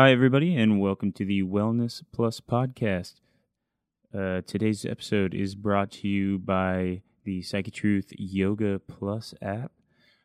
Hi, everybody, and welcome to the Wellness Plus podcast. Uh, today's episode is brought to you by the Psyche Truth Yoga Plus app.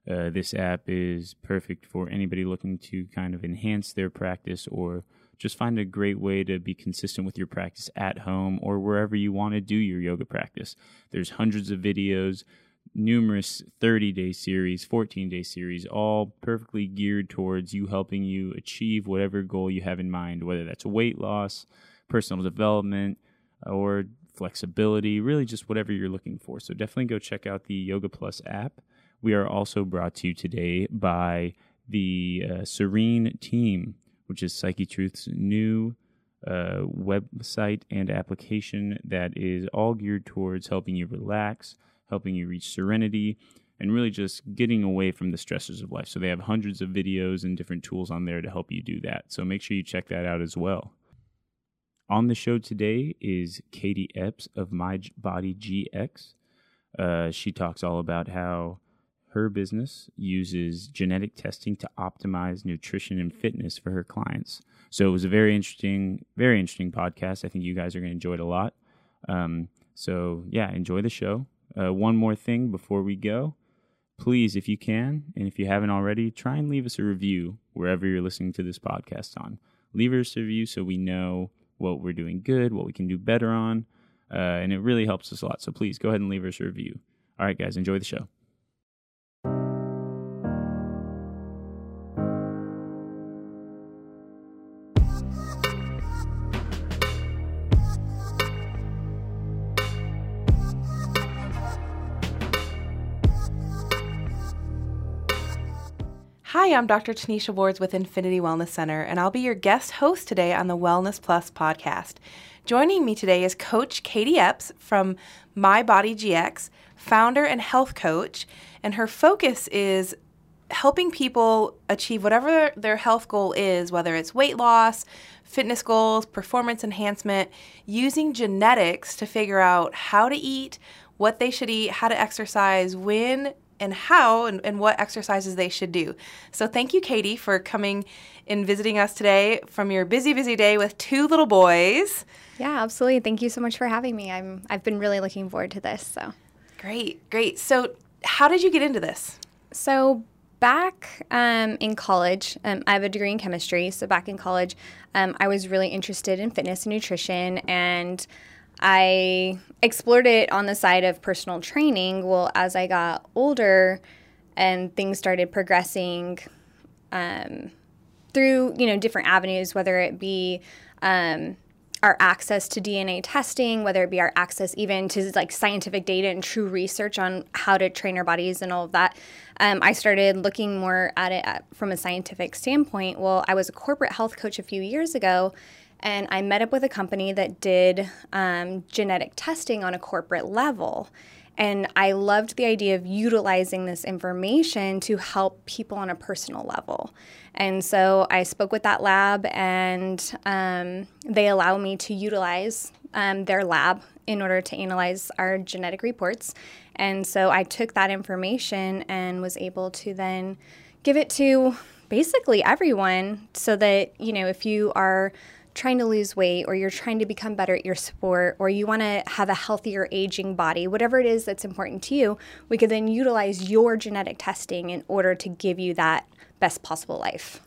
Uh, this app is perfect for anybody looking to kind of enhance their practice or just find a great way to be consistent with your practice at home or wherever you want to do your yoga practice. There's hundreds of videos, numerous 30 day series, 14 day series, all perfectly geared towards you helping you achieve whatever goal you have in mind, whether that's weight loss, personal development, or flexibility, really just whatever you're looking for. So definitely go check out the Yoga Plus app. We are also brought to you today by the uh, Serene team which is Psyche Truth's new uh, website and application that is all geared towards helping you relax, helping you reach serenity, and really just getting away from the stressors of life. So they have hundreds of videos and different tools on there to help you do that. So make sure you check that out as well. On the show today is Katie Epps of My Body GX. Uh, she talks all about how her business uses genetic testing to optimize nutrition and fitness for her clients. So it was a very interesting, very interesting podcast. I think you guys are going to enjoy it a lot. Um, so yeah, enjoy the show. Uh, one more thing before we go. Please, if you can, and if you haven't already, try and leave us a review wherever you're listening to this podcast on. Leave us a review so we know what we're doing good, what we can do better on, uh, and it really helps us a lot. So please go ahead and leave us a review. All right, guys, enjoy the show. Hi, I'm Dr. Tanisha Wards with Infinity Wellness Center, and I'll be your guest host today on the Wellness Plus podcast. Joining me today is Coach Katie Epps from My Body GX, founder and health coach, and her focus is helping people achieve whatever their health goal is, whether it's weight loss, fitness goals, performance enhancement, using genetics to figure out how to eat, what they should eat, how to exercise, when and how and, and what exercises they should do. So thank you, Katie, for coming and visiting us today from your busy, busy day with two little boys. Yeah, absolutely. Thank you so much for having me. I'm I've been really looking forward to this. So great, great. So how did you get into this? So back um, in college, um, I have a degree in chemistry. So back in college, um, I was really interested in fitness and nutrition and I explored it on the side of personal training. Well, as I got older and things started progressing um, through, you know, different avenues, whether it be um, our access to DNA testing, whether it be our access even to like scientific data and true research on how to train our bodies and all of that, um, I started looking more at it from a scientific standpoint. Well, I was a corporate health coach a few years ago, and I met up with a company that did um, genetic testing on a corporate level. And I loved the idea of utilizing this information to help people on a personal level. And so I spoke with that lab, and um, they allow me to utilize um, their lab in order to analyze our genetic reports. And so I took that information and was able to then give it to basically everyone so that, you know, if you are trying to lose weight or you're trying to become better at your sport or you want to have a healthier aging body, whatever it is that's important to you, we could then utilize your genetic testing in order to give you that best possible life.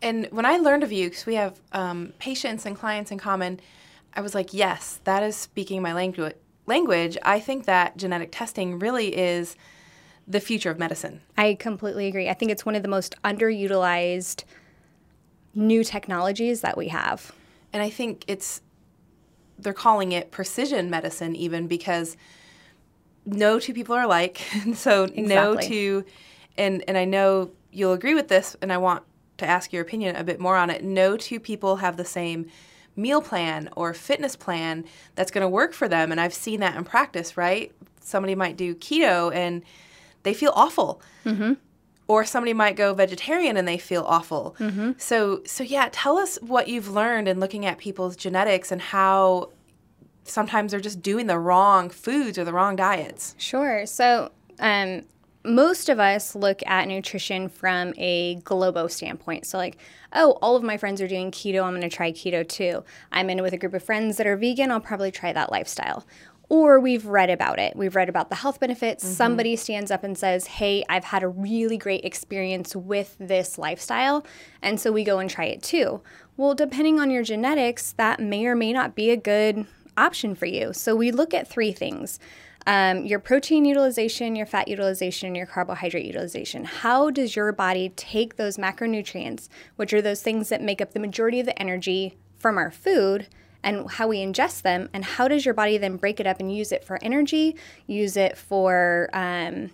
And when I learned of you, because we have um, patients and clients in common, I was like, yes, that is speaking my language. Language. I think that genetic testing really is the future of medicine. I completely agree. I think it's one of the most underutilized new technologies that we have. And I think it's, they're calling it precision medicine even because no two people are alike. so exactly. no two, and, and I know you'll agree with this, and I want to ask your opinion a bit more on it. No two people have the same meal plan or fitness plan that's going to work for them. And I've seen that in practice, right? Somebody might do keto and they feel awful. Mm-hmm or somebody might go vegetarian and they feel awful. Mm-hmm. So, so yeah, tell us what you've learned in looking at people's genetics and how sometimes they're just doing the wrong foods or the wrong diets. Sure. So, um, most of us look at nutrition from a globo standpoint. So, like, oh, all of my friends are doing keto. I'm going to try keto too. I'm in with a group of friends that are vegan. I'll probably try that lifestyle. Or we've read about it. We've read about the health benefits. Mm-hmm. Somebody stands up and says, Hey, I've had a really great experience with this lifestyle. And so we go and try it too. Well, depending on your genetics, that may or may not be a good option for you. So we look at three things um, your protein utilization, your fat utilization, your carbohydrate utilization. How does your body take those macronutrients, which are those things that make up the majority of the energy from our food, and how we ingest them, and how does your body then break it up and use it for energy, use it for um,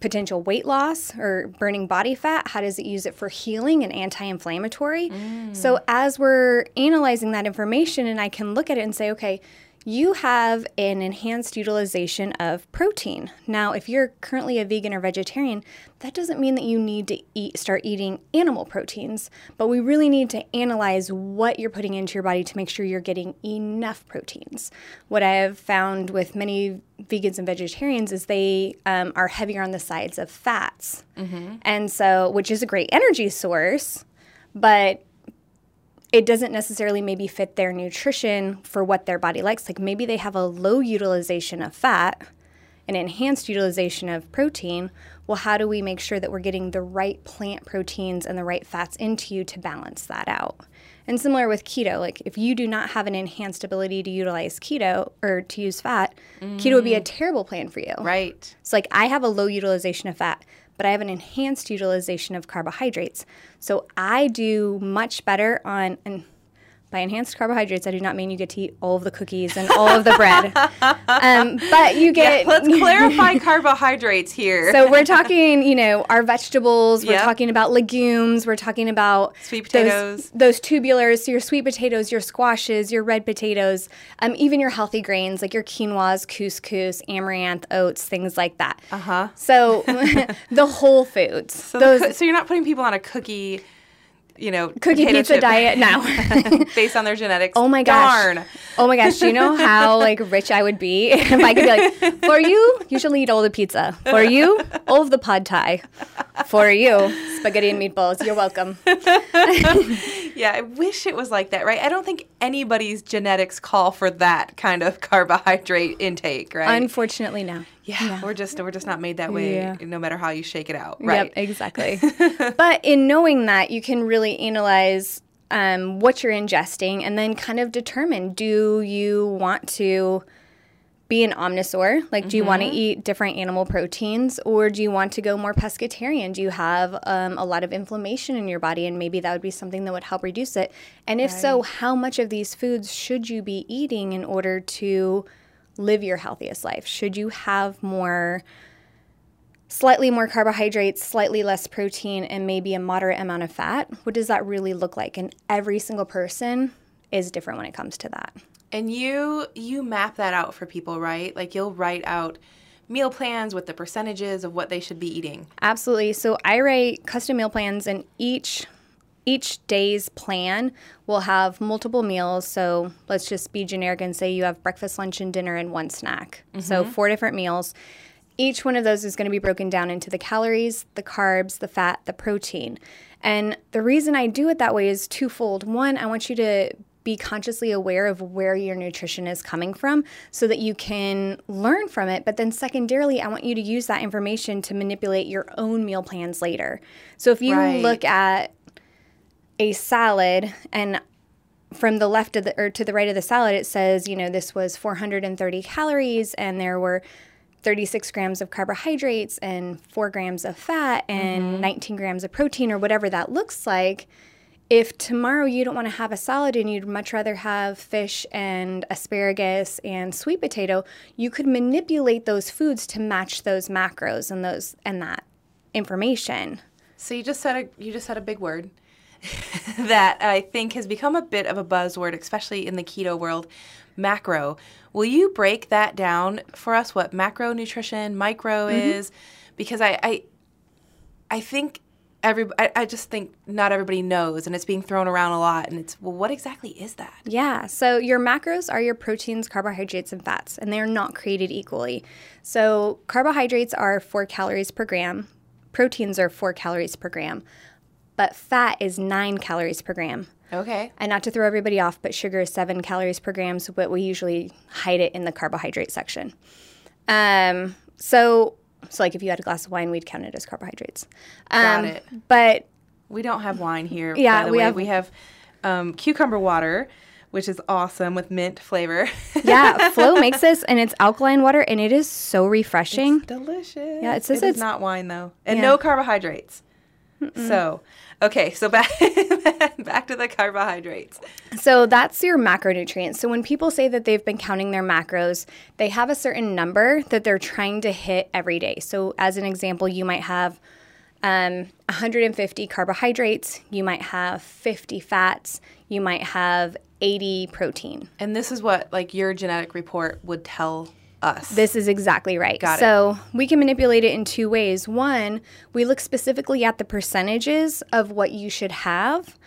potential weight loss or burning body fat? How does it use it for healing and anti inflammatory? Mm. So, as we're analyzing that information, and I can look at it and say, okay, you have an enhanced utilization of protein. Now, if you're currently a vegan or vegetarian, that doesn't mean that you need to eat start eating animal proteins, but we really need to analyze what you're putting into your body to make sure you're getting enough proteins. What I have found with many vegans and vegetarians is they um, are heavier on the sides of fats, mm-hmm. and so which is a great energy source, but it doesn't necessarily maybe fit their nutrition for what their body likes. Like maybe they have a low utilization of fat, an enhanced utilization of protein. Well, how do we make sure that we're getting the right plant proteins and the right fats into you to balance that out? And similar with keto, like if you do not have an enhanced ability to utilize keto or to use fat, mm. keto would be a terrible plan for you. Right. So, like, I have a low utilization of fat but I have an enhanced utilization of carbohydrates. So I do much better on, and by enhanced carbohydrates, I do not mean you get to eat all of the cookies and all of the bread. Um, but you get. Yeah, let's clarify carbohydrates here. So we're talking, you know, our vegetables. We're yep. talking about legumes. We're talking about sweet potatoes. Those, those, tubulars, so your sweet potatoes, your squashes, your red potatoes, um, even your healthy grains like your quinoas, couscous, amaranth, oats, things like that. Uh huh. So the whole foods. So, those, so you're not putting people on a cookie you know, cookie pizza diet now based on their genetics. Oh my gosh. Darn. Oh my gosh. Do you know how like rich I would be if I could be like, for you, you should eat all the pizza. For you, all of the pad thai. For you, spaghetti and meatballs. You're welcome. yeah, I wish it was like that, right? I don't think anybody's genetics call for that kind of carbohydrate intake, right? Unfortunately, no. Yeah, yeah, we're just we're just not made that way yeah. no matter how you shake it out right yep, exactly but in knowing that you can really analyze um, what you're ingesting and then kind of determine do you want to be an omnivore like mm-hmm. do you want to mm-hmm. eat different animal proteins or do you want to go more pescatarian do you have um, a lot of inflammation in your body and maybe that would be something that would help reduce it and if right. so how much of these foods should you be eating in order to live your healthiest life? Should you have more, slightly more carbohydrates, slightly less protein, and maybe a moderate amount of fat? What does that really look like? And every single person is different when it comes to that. And you you map that out for people, right? Like you'll write out meal plans with the percentages of what they should be eating. Absolutely. So I write custom meal plans and each each day's plan will have multiple meals. So let's just be generic and say you have breakfast, lunch, and dinner and one snack. Mm-hmm. So four different meals. Each one of those is going to be broken down into the calories, the carbs, the fat, the protein. And the reason I do it that way is twofold. One, I want you to be consciously aware of where your nutrition is coming from so that you can learn from it. But then, secondarily, I want you to use that information to manipulate your own meal plans later. So, if you right. look at a salad and from the left of the or to the right of the salad it says you know this was 430 calories and there were 36 grams of carbohydrates and 4 grams of fat and mm-hmm. 19 grams of protein or whatever that looks like. If tomorrow you don't want to have a salad and you'd much rather have fish and asparagus and sweet potato you could manipulate those foods to match those macros and those and that information. So you just said a you just said a big word that I think has become a bit of a buzzword, especially in the keto world macro. Will you break that down for us? What macronutrition, micro mm-hmm. is? Because I, I, I think every I, I just think not everybody knows and it's being thrown around a lot and it's well what exactly is that Yeah. So your macros are your proteins, carbohydrates, and fats, and they are not created equally. So carbohydrates are four calories per gram, proteins are four calories per gram, but fat is nine calories per gram. okay And not to throw everybody off, but sugar is seven calories per gram, so but we usually hide it in the carbohydrate section. Um, so, so like if you had a glass of wine, we'd count it as carbohydrates. Um, Got it. But we don't have wine here Yeah, by the we way have- we have um, cucumber water which is awesome with mint flavor yeah, Flow makes this, and it's alkaline water, and it is so refreshing. delicious Yeah, it says it it's- not wine though and Yeah. no carbohydrates so okay so back back to the carbohydrates So that's your macronutrients. So when people say that they've been counting their macros, they have a certain number that they're trying to hit every day. So as an example, you might have um, 150 carbohydrates, you might have 50 fats, you might have 80 protein. and this is what like your genetic report would tell us This is exactly right. Got it. so we can manipulate it in two ways. One, we look specifically at the percentages of what you should have.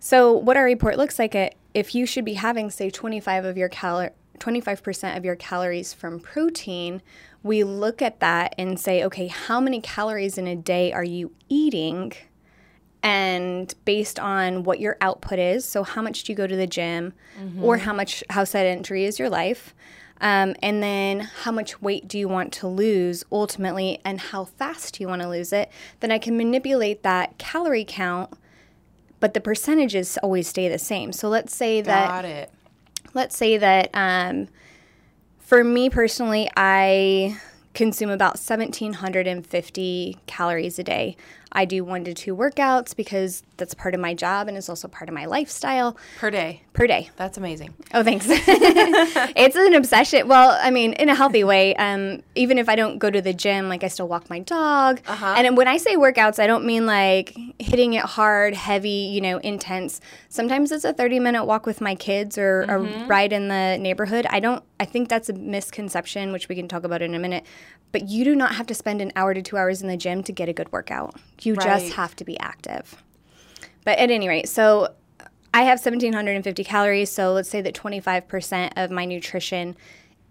So what our report looks like it if you should be having say 25 of your cal 25% of your calories from protein, we look at that and say, okay, how many calories in a day are you eating? and based on what your output is so how much do you go to the gym mm-hmm. or how much how sedentary is your life um, and then how much weight do you want to lose ultimately and how fast do you want to lose it? Then i can manipulate that calorie count but the percentages always stay the same. So let's say that got it. let's say that um, for me personally, I consume about 1,750 calories a day. I do one to two workouts because that's part of my job and it's also part of my lifestyle per day per day. that's amazing Oh, thanks. it's an obsession. Well, I mean, in a healthy way. Um, even if I don't go to the gym, like I still walk my dog. Uh-huh. And when I say workouts, I don't mean like hitting it hard, heavy, you know, intense. Sometimes it's a 30 minute walk with my kids or a ride in the neighborhood. I don't, I think that's a misconception, which we can talk about in a minute. But you do not have to spend an hour to two hours in the gym to get a good workout. You Right. just have to be active. But at any rate, so I have 1,750 calories. So let's say that 25% of my nutrition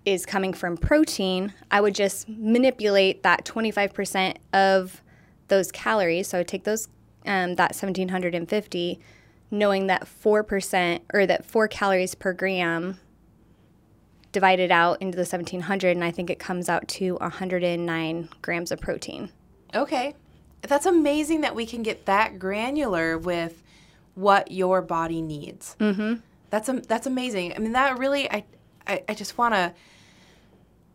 is coming from protein. I would just manipulate that 25% of those calories. So I take those, um, that 1,750, knowing that 4% or that 4 calories per gram divided out into the 1,700. And I think it comes out to 109 grams of protein. Okay. That's amazing that we can get that granular with what your body needs. Mm-hmm. That's that's amazing. I mean, that really, I, I, I just want to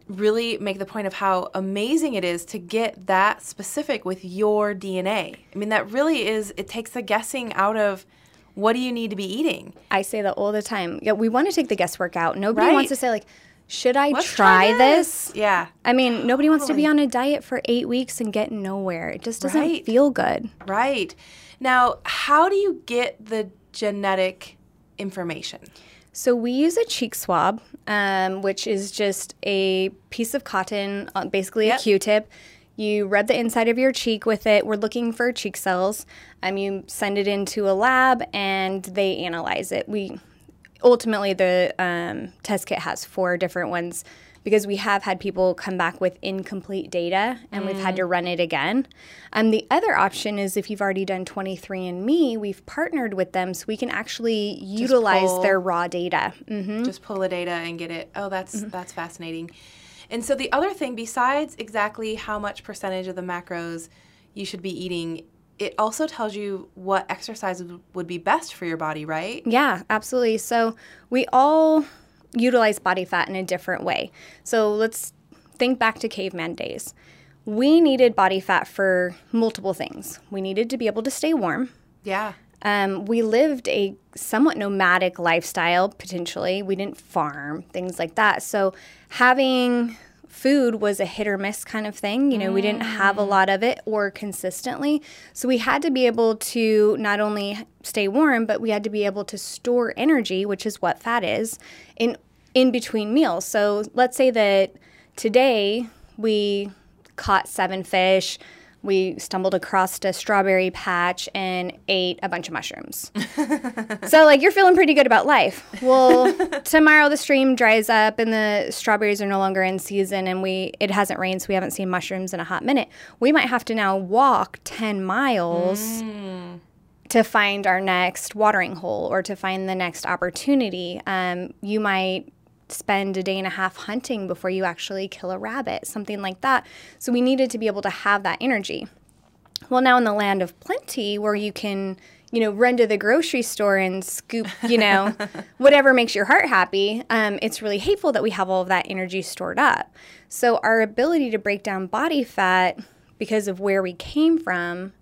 really make the point of how amazing it is to get that specific with your DNA. I mean, that really is, it takes the guessing out of what do you need to be eating. I say that all the time. Yeah, we want to take the guesswork out. Nobody Right. wants to say like, should I Let's try, this? Yeah. I mean, nobody wants to be on a diet for eight weeks and get nowhere. It just doesn't Right. feel good. Right. Now, how do you get the genetic information? So we use a cheek swab, um, which is just a piece of cotton, uh, basically Yep. a Q-tip. You rub the inside of your cheek with it. We're looking for cheek cells. Um, you send it into a lab, and they analyze it. We ultimately the um, test kit has four different ones because we have had people come back with incomplete data and we've had to run it again. Um, the other option is if you've already done 23andMe, we've partnered with them so we can actually utilize pull- their raw data. Mm. just pull the data and get it. Oh, that's Mm-hmm. that's fascinating. And so the other thing, besides exactly how much percentage of the macros you should be eating, it also tells you what exercises would- would be best for your body, right? Yeah, absolutely. So we all utilize body fat in a different way. So let's think back to caveman days. We needed body fat for multiple things. We needed to be able to stay warm. Yeah. Um, we lived a somewhat nomadic lifestyle, potentially. We didn't farm, things like that. So having food was a hit or miss kind of thing. You know, we didn't have a mm. lot of it or consistently. So we had to be able to not only stay warm, but we had to be able to store energy, which is what fat is, in in between meals. So let's say that today we caught seven fish, we stumbled across a strawberry patch and ate a bunch of mushrooms. so, like, you're feeling pretty good about life. Well, tomorrow the stream dries up and the strawberries are no longer in season, and we it hasn't rained, so we haven't seen mushrooms in a hot minute. We might have to now walk 10 miles. Mm. To find our next watering hole or to find the next opportunity. Um, you might spend a day and a half hunting before you actually kill a rabbit, something like that. So we needed to be able to have that energy. Well, now in the land of plenty, where you can, you know, run to the grocery store and scoop, you know, whatever makes your heart happy, um, it's really hateful that we have all of that energy stored up. So our ability to break down body fat because of where we came from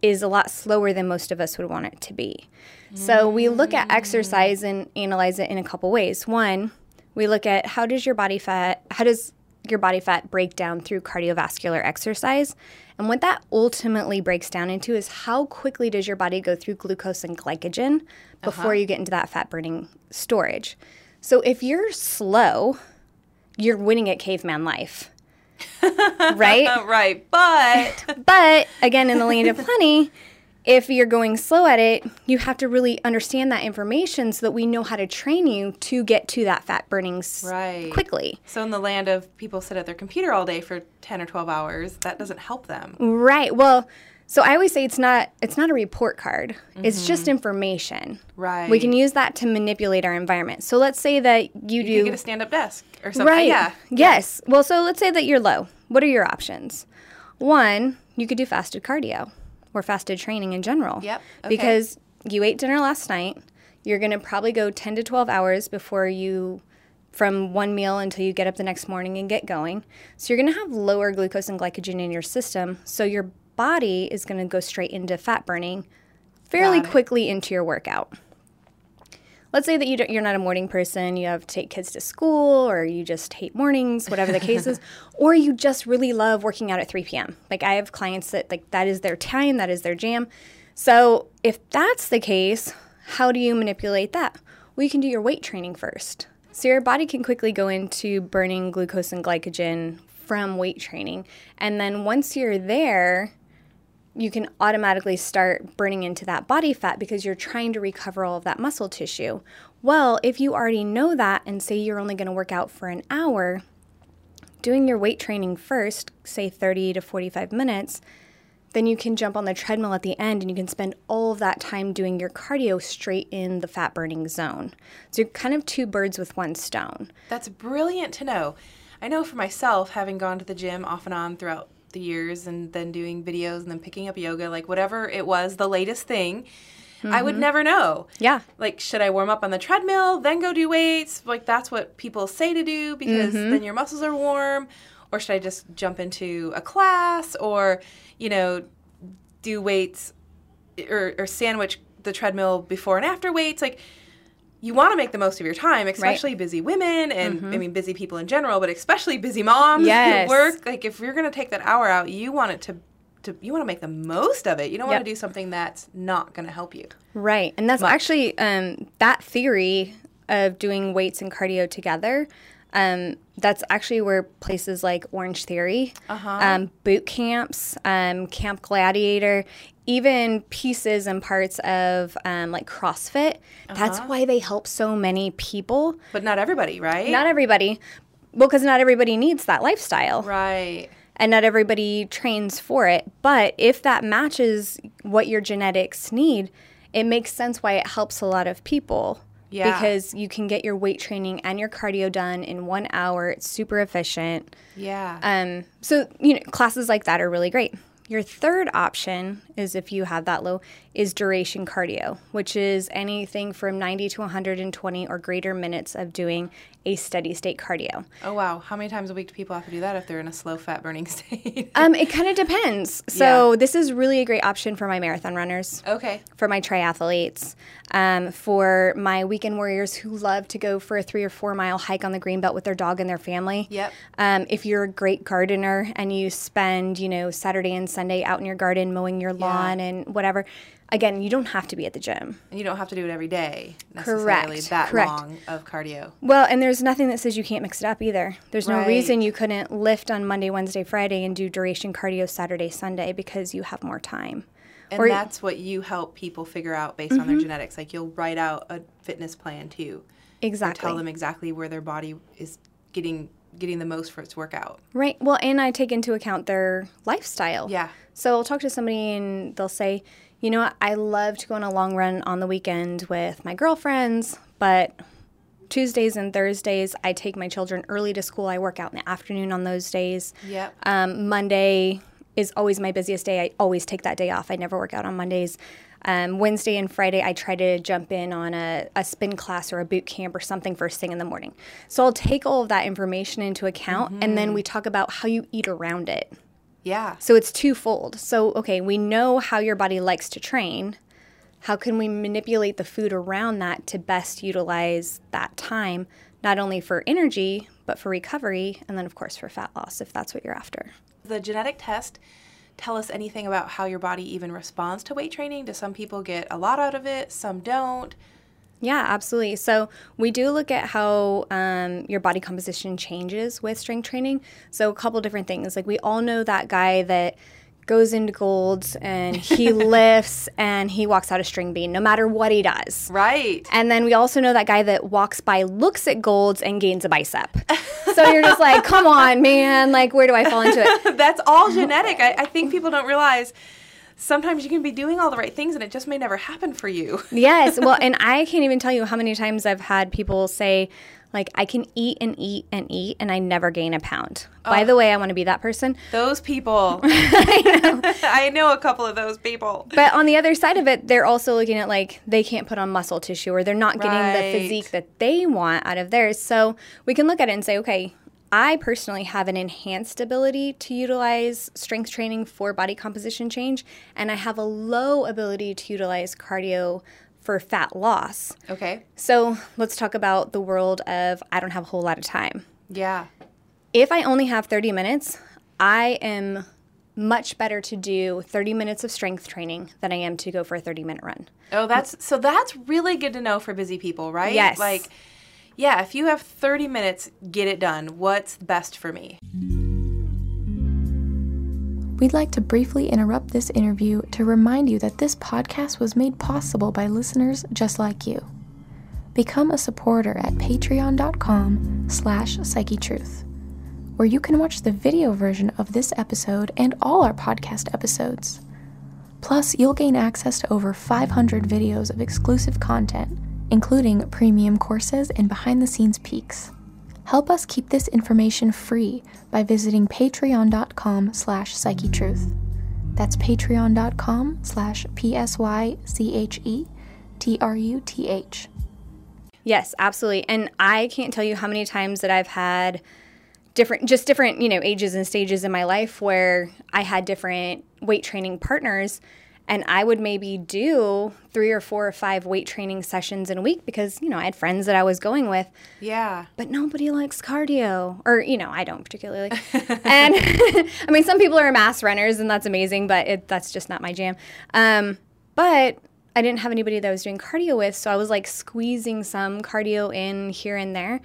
is a lot slower than most of us would want it to be. So we look at exercise and analyze it in a couple ways. One, we look at how does your body fat how does your body fat break down through cardiovascular exercise? And what that ultimately breaks down into is how quickly does your body go through glucose and glycogen uh-huh. before you get into that fat burning storage. So if you're slow you're winning at caveman life. Right? Right, but but again, in the land of plenty, if you're going slow at it, you have to really understand that information so that we know how to train you to get to that fat burning Right. quickly. so in the land of people sit at their computer all day for 10 or 12 hours, that doesn't help them. Right. Well, so I always say it's not it's not a report card. It's mm-hmm. just information. Right. We can use that to manipulate our environment. So let's say that you, You do get a stand-up desk or something. Right. Yeah. Yes. Well, so let's say that you're low. What are your options? One, you could do fasted cardio or fasted training in general. Yep. Okay. Because you ate dinner last night. You're going to probably go 10 to 12 hours before you from one meal until you get up the next morning and get going. So you're going to have lower glucose and glycogen in your system. So your body is going to go straight into fat burning fairly quickly into your workout let's say that you don't, you're not a morning person, you have to take kids to school, or you just hate mornings, whatever the case is, or you just really love working out at 3 p.m. Like I have clients that like that is their time, that is their jam. So if that's the case, how do you manipulate that? Well, you can do your weight training first. So your body can quickly go into burning glucose and glycogen from weight training, and then once you're there, you can automatically start burning into that body fat because you're trying to recover all of that muscle tissue. Well, if you already know that and say you're only going to work out for an hour, doing your weight training first, say 30 to 45 minutes, then you can jump on the treadmill at the end and you can spend all of that time doing your cardio straight in the fat burning zone. So you're kind of two birds with one stone. That's brilliant to know. I know for myself, having gone to the gym off and on throughout the years and then doing videos and then picking up yoga, like whatever it was, the latest thing, I would mm-hmm. never know. Yeah. Like, should I warm up on the treadmill, then go do weights? Like, that's what people say to do because mm-hmm. then your muscles are warm. Or should I just jump into a class or, you know, do weights or, or sandwich the treadmill before and after weights? Like, you want to make the most of your time, especially busy women and I mean busy people in general, but especially busy moms Yes. who work. Like if you're going to take that hour out, you want it to, to you want to make the most of it. You don't Yep. want to do something that's not going to help you. Right. And that's actually um, that theory of doing weights and cardio together. Um, that's actually where places like Orange Theory, um, boot camps, um, Camp Gladiator, even pieces and parts of um, like CrossFit. That's why they help so many people. But not everybody, right? Not everybody, well, because not everybody needs that lifestyle right. and not everybody trains for it. But if that matches what your genetics need, it makes sense why it helps a lot of people. Yeah. Because you can get your weight training and your cardio done in one hour. It's super efficient. Yeah. Um, so, you know, classes like that are really great. Your third option is if you have that low, is duration cardio, which is anything from 90 to 120 or greater minutes of doing a steady state cardio. oh wow. How many times a week do people have to do that if they're in a slow fat burning state? Um, it kind of depends. So this is really a great option for my marathon runners, okay. for my triathletes, um, for my weekend warriors who love to go for a three or four mile hike on the green belt with their dog and their family. Yep. Um, if you're a great gardener and you spend, you know, Saturday and Sunday Sunday out in your garden mowing your lawn and whatever. Again, you don't have to be at the gym. And you don't have to do it every day necessarily. Correct, That correct. long of cardio. Well, and there's nothing that says you can't mix it up either. There's no Right. reason you couldn't lift on Monday, Wednesday, Friday and do duration cardio Saturday, Sunday because you have more time. And Or- that's what you help people figure out based on their mm-hmm. genetics. Like you'll write out a fitness plan too. Exactly. Tell them exactly where their body is getting getting the most for its workout. Right. Well, and I take into account their lifestyle. Yeah. So I'll talk to somebody and they'll say, you know what, I love to go on a long run on the weekend with my girlfriends, but Tuesdays and Thursdays, I take my children early to school. I work out in the afternoon on those days. Yep. Um, Monday is always my busiest day. I always take that day off. I never work out on Mondays. Um, Wednesday and Friday, I try to jump in on a, a spin class or a boot camp or something first thing in the morning. So I'll take all of that information into account and then we talk about how you eat around it. Yeah. So it's twofold. So, okay, we know how your body likes to train. How can we manipulate the food around that to best utilize that time, not only for energy, but for recovery, and then, of course, for fat loss if that's what you're after? The genetic test tell us anything about how your body even responds to weight training? Do some people get a lot out of it? Some don't. Yeah, absolutely. So we do look at how um, your body composition changes with strength training. So a couple different things. Like we all know that guy that goes into Gold's and he lifts and he walks out a string bean no matter what he does. Right. And then we also know that guy that walks by, looks at Gold's, and gains a bicep. so you're just like, come on, man. Like, where do I fall into it? That's all genetic. I, I think people don't realize sometimes you can be doing all the right things and it just may never happen for you. Yes. Well, and I can't even tell you how many times I've had people say, like, I can eat and eat and eat, and I never gain a pound. By oh. the way, I want to be that person. Those people. I know. a couple of those people. But on the other side of it, they're also looking at like they can't put on muscle tissue or they're not getting Right. the physique that they want out of theirs. So we can look at it and say, okay, I personally have an enhanced ability to utilize strength training for body composition change, and I have a low ability to utilize cardio for fat loss. Okay. So let's talk about the world of I don't have a whole lot of time. Yeah. If I only have 30 minutes, I am much better to do 30 minutes of strength training than I am to go for a 30 minute run. Oh, that's so that's really good to know for busy people, right? Yes. Like, yeah, if you have 30 minutes, get it done. What's best for me? We'd like to briefly interrupt this interview to remind you that this podcast was made possible by listeners just like you. Become a supporter at patreon.com slash psychetruth, where you can watch the video version of this episode and all our podcast episodes. Plus, you'll gain access to over 500 videos of exclusive content, including premium courses and behind-the-scenes peeks. Help us keep this information free by visiting patreon.com slash psychetruth. That's patreon.com slash P-S-Y-C-H-E-T-R-U-T-H. Yes, absolutely. And I can't tell you how many times that I've had different just different, you know, ages and stages in my life where I had different weight training partners and I would maybe do 3 or 4 or 5 weight training sessions in a week because, you know, I had friends that I was going with, Yeah. but nobody likes cardio or, you know, I don't particularly. and I mean, some people are mass runners and that's amazing, but it, that's just not my jam. Um, but I didn't have anybody that I was doing cardio with, so I was like squeezing some cardio in here and there.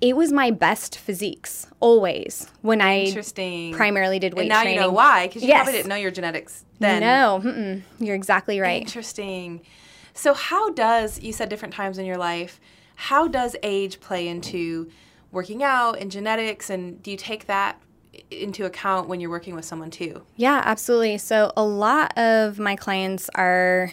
It was my best physiques always when I Interesting. primarily did weight and now training. you know why, because you Yes. probably didn't know your genetics then. No, mm-mm, you're exactly right. Interesting. So, how does, you said different times in your life, how does age play into working out and genetics? And do you take that into account when you're working with someone too? Yeah, absolutely. So a lot of my clients are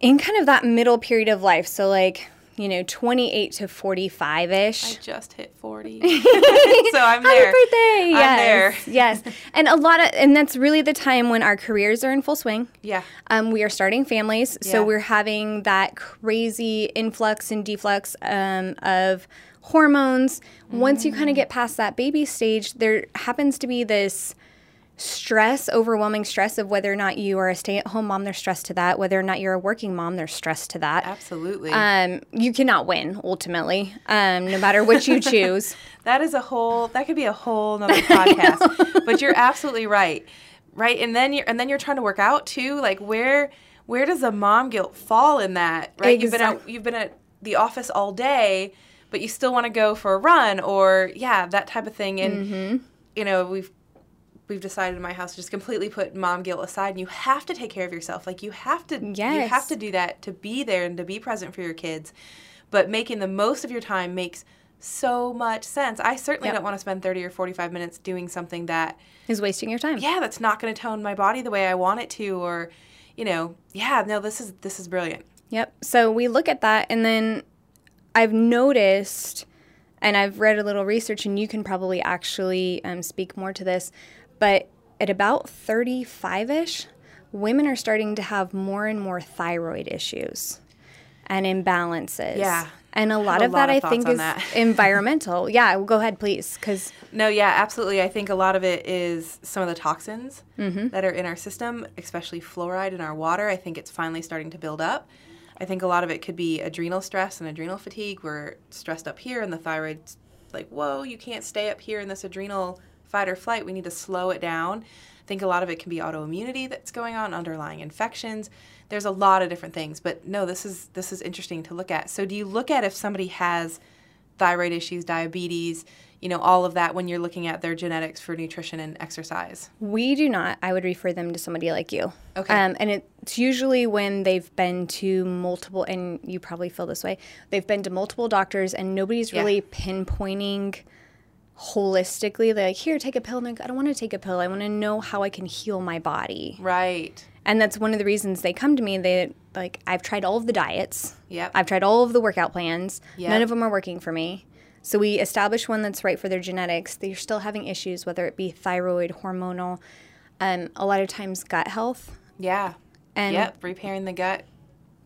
in kind of that middle period of life. So like, you know, 28 to 45 ish. I just hit 40. so I'm there. Happy birthday! I'm yes, there. yes, and a lot of, and that's really the time when our careers are in full swing. Yeah. Um, we are starting families, so we're having that crazy influx and deflux um, of hormones. Once you kind Mm. of get past that baby stage, there happens to be this stress, overwhelming stress of whether or not you are a stay-at-home mom. There's stress to that. Whether or not you're a working mom, there's stress to that. Absolutely. Um, you cannot win ultimately, um, no matter what you choose. That is a whole, that could be a whole nother podcast. but you're absolutely right. right? And then you're and then you're trying to work out too. Like where where does the mom guilt fall in that? Right? You've been at, you've been at the office all day, but you still want to go for a run or yeah, that type of thing. And Mm-hmm. you know, we've we've decided in my house to just completely put mom guilt aside and you have to take care of yourself. Like you have to yes. you have to do that to be there and to be present for your kids. But making the most of your time makes so much sense. I certainly Yep. don't want to spend 30 or 45 minutes doing something that Is wasting your time. yeah, that's not going to tone my body the way I want it to or you know, yeah, no, this is this is brilliant. Yep. So we look at that, and then I've noticed, and I've read a little research, and you can probably actually um, speak more to this, but at about 35 ish, women are starting to have more and more thyroid issues and imbalances. Yeah. And a lot a of lot that of I think is that. environmental. Yeah, well, go ahead, please, because No, yeah, absolutely. I think a lot of it is some of the toxins Mm-hmm. that are in our system, especially fluoride in our water. I think it's finally starting to build up. I think a lot of it could be adrenal stress and adrenal fatigue. We're stressed up here, and the thyroid's like, whoa, you can't stay up here in this adrenal fight or flight. We need to slow it down. I think a lot of it can be autoimmunity that's going on, underlying infections. There's a lot of different things, but no, this is this is interesting to look at. So, do you look at if somebody has thyroid issues, diabetes, you know, all of that when you're looking at their genetics for nutrition and exercise. We do not. I would refer them to somebody like you. Okay. Um, and it's usually when they've been to multiple, and you probably feel this way, they've been to multiple doctors and nobody's Yeah. really pinpointing holistically. They're like, here, take a pill. And like, I don't want to take a pill. I want to know how I can heal my body. Right. And that's one of the reasons they come to me. They like, I've tried all of the diets. Yep. I've tried all of the workout plans. Yep. None of them are working for me. So we establish one that's right for their genetics. They're still having issues, whether it be thyroid, hormonal, um, a lot of times gut health. Yeah. And yep. Repairing the gut.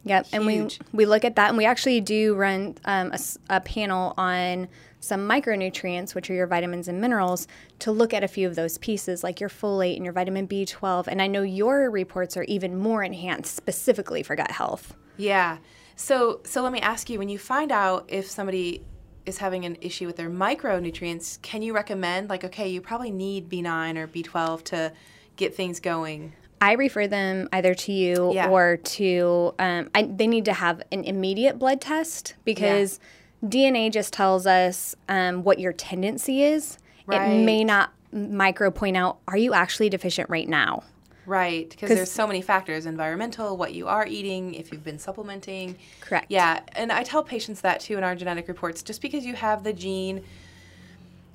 Yep. And we we look at that, and we actually do run um, a, a panel on some micronutrients, which are your vitamins and minerals, to look at a few of those pieces, like your folate and your vitamin B12. And I know your reports are even more enhanced specifically for gut health. Yeah. So so let me ask you when you find out if somebody is having an issue with their micronutrients, can you recommend like okay, you probably need B9 or B12 to get things going? I refer them either to you Yeah. or to, um, I, they need to have an immediate blood test because DNA just tells us um, what your tendency is. It may not micro point out, are you actually deficient right now? Right, because there's so many factors environmental, what you are eating, if you've been supplementing. Correct. Yeah, and I tell patients that too in our genetic reports. Just because you have the gene,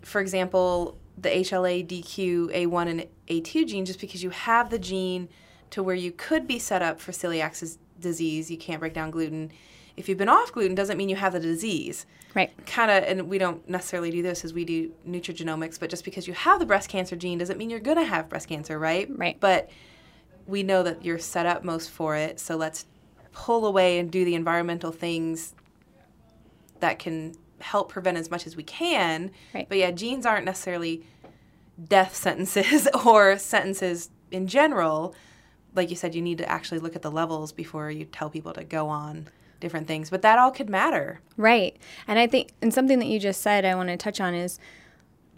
for example, the HLA, DQ, A1, and A2 gene, just because you have the gene to where you could be set up for celiac disease, you can't break down gluten. If you've been off gluten, doesn't mean you have the disease Right. kind of and we don't necessarily do this as we do nutrigenomics but just because you have the breast cancer gene doesn't mean you're going to have breast cancer right Right. but we know that you're set up most for it so let's pull away and do the environmental things that can help prevent as much as we can Right. but yeah genes aren't necessarily death sentences or sentences in general like you said you need to actually look at the levels before you tell people to go on different things but that all could matter Right. And I think, and something that you just said I want to touch on is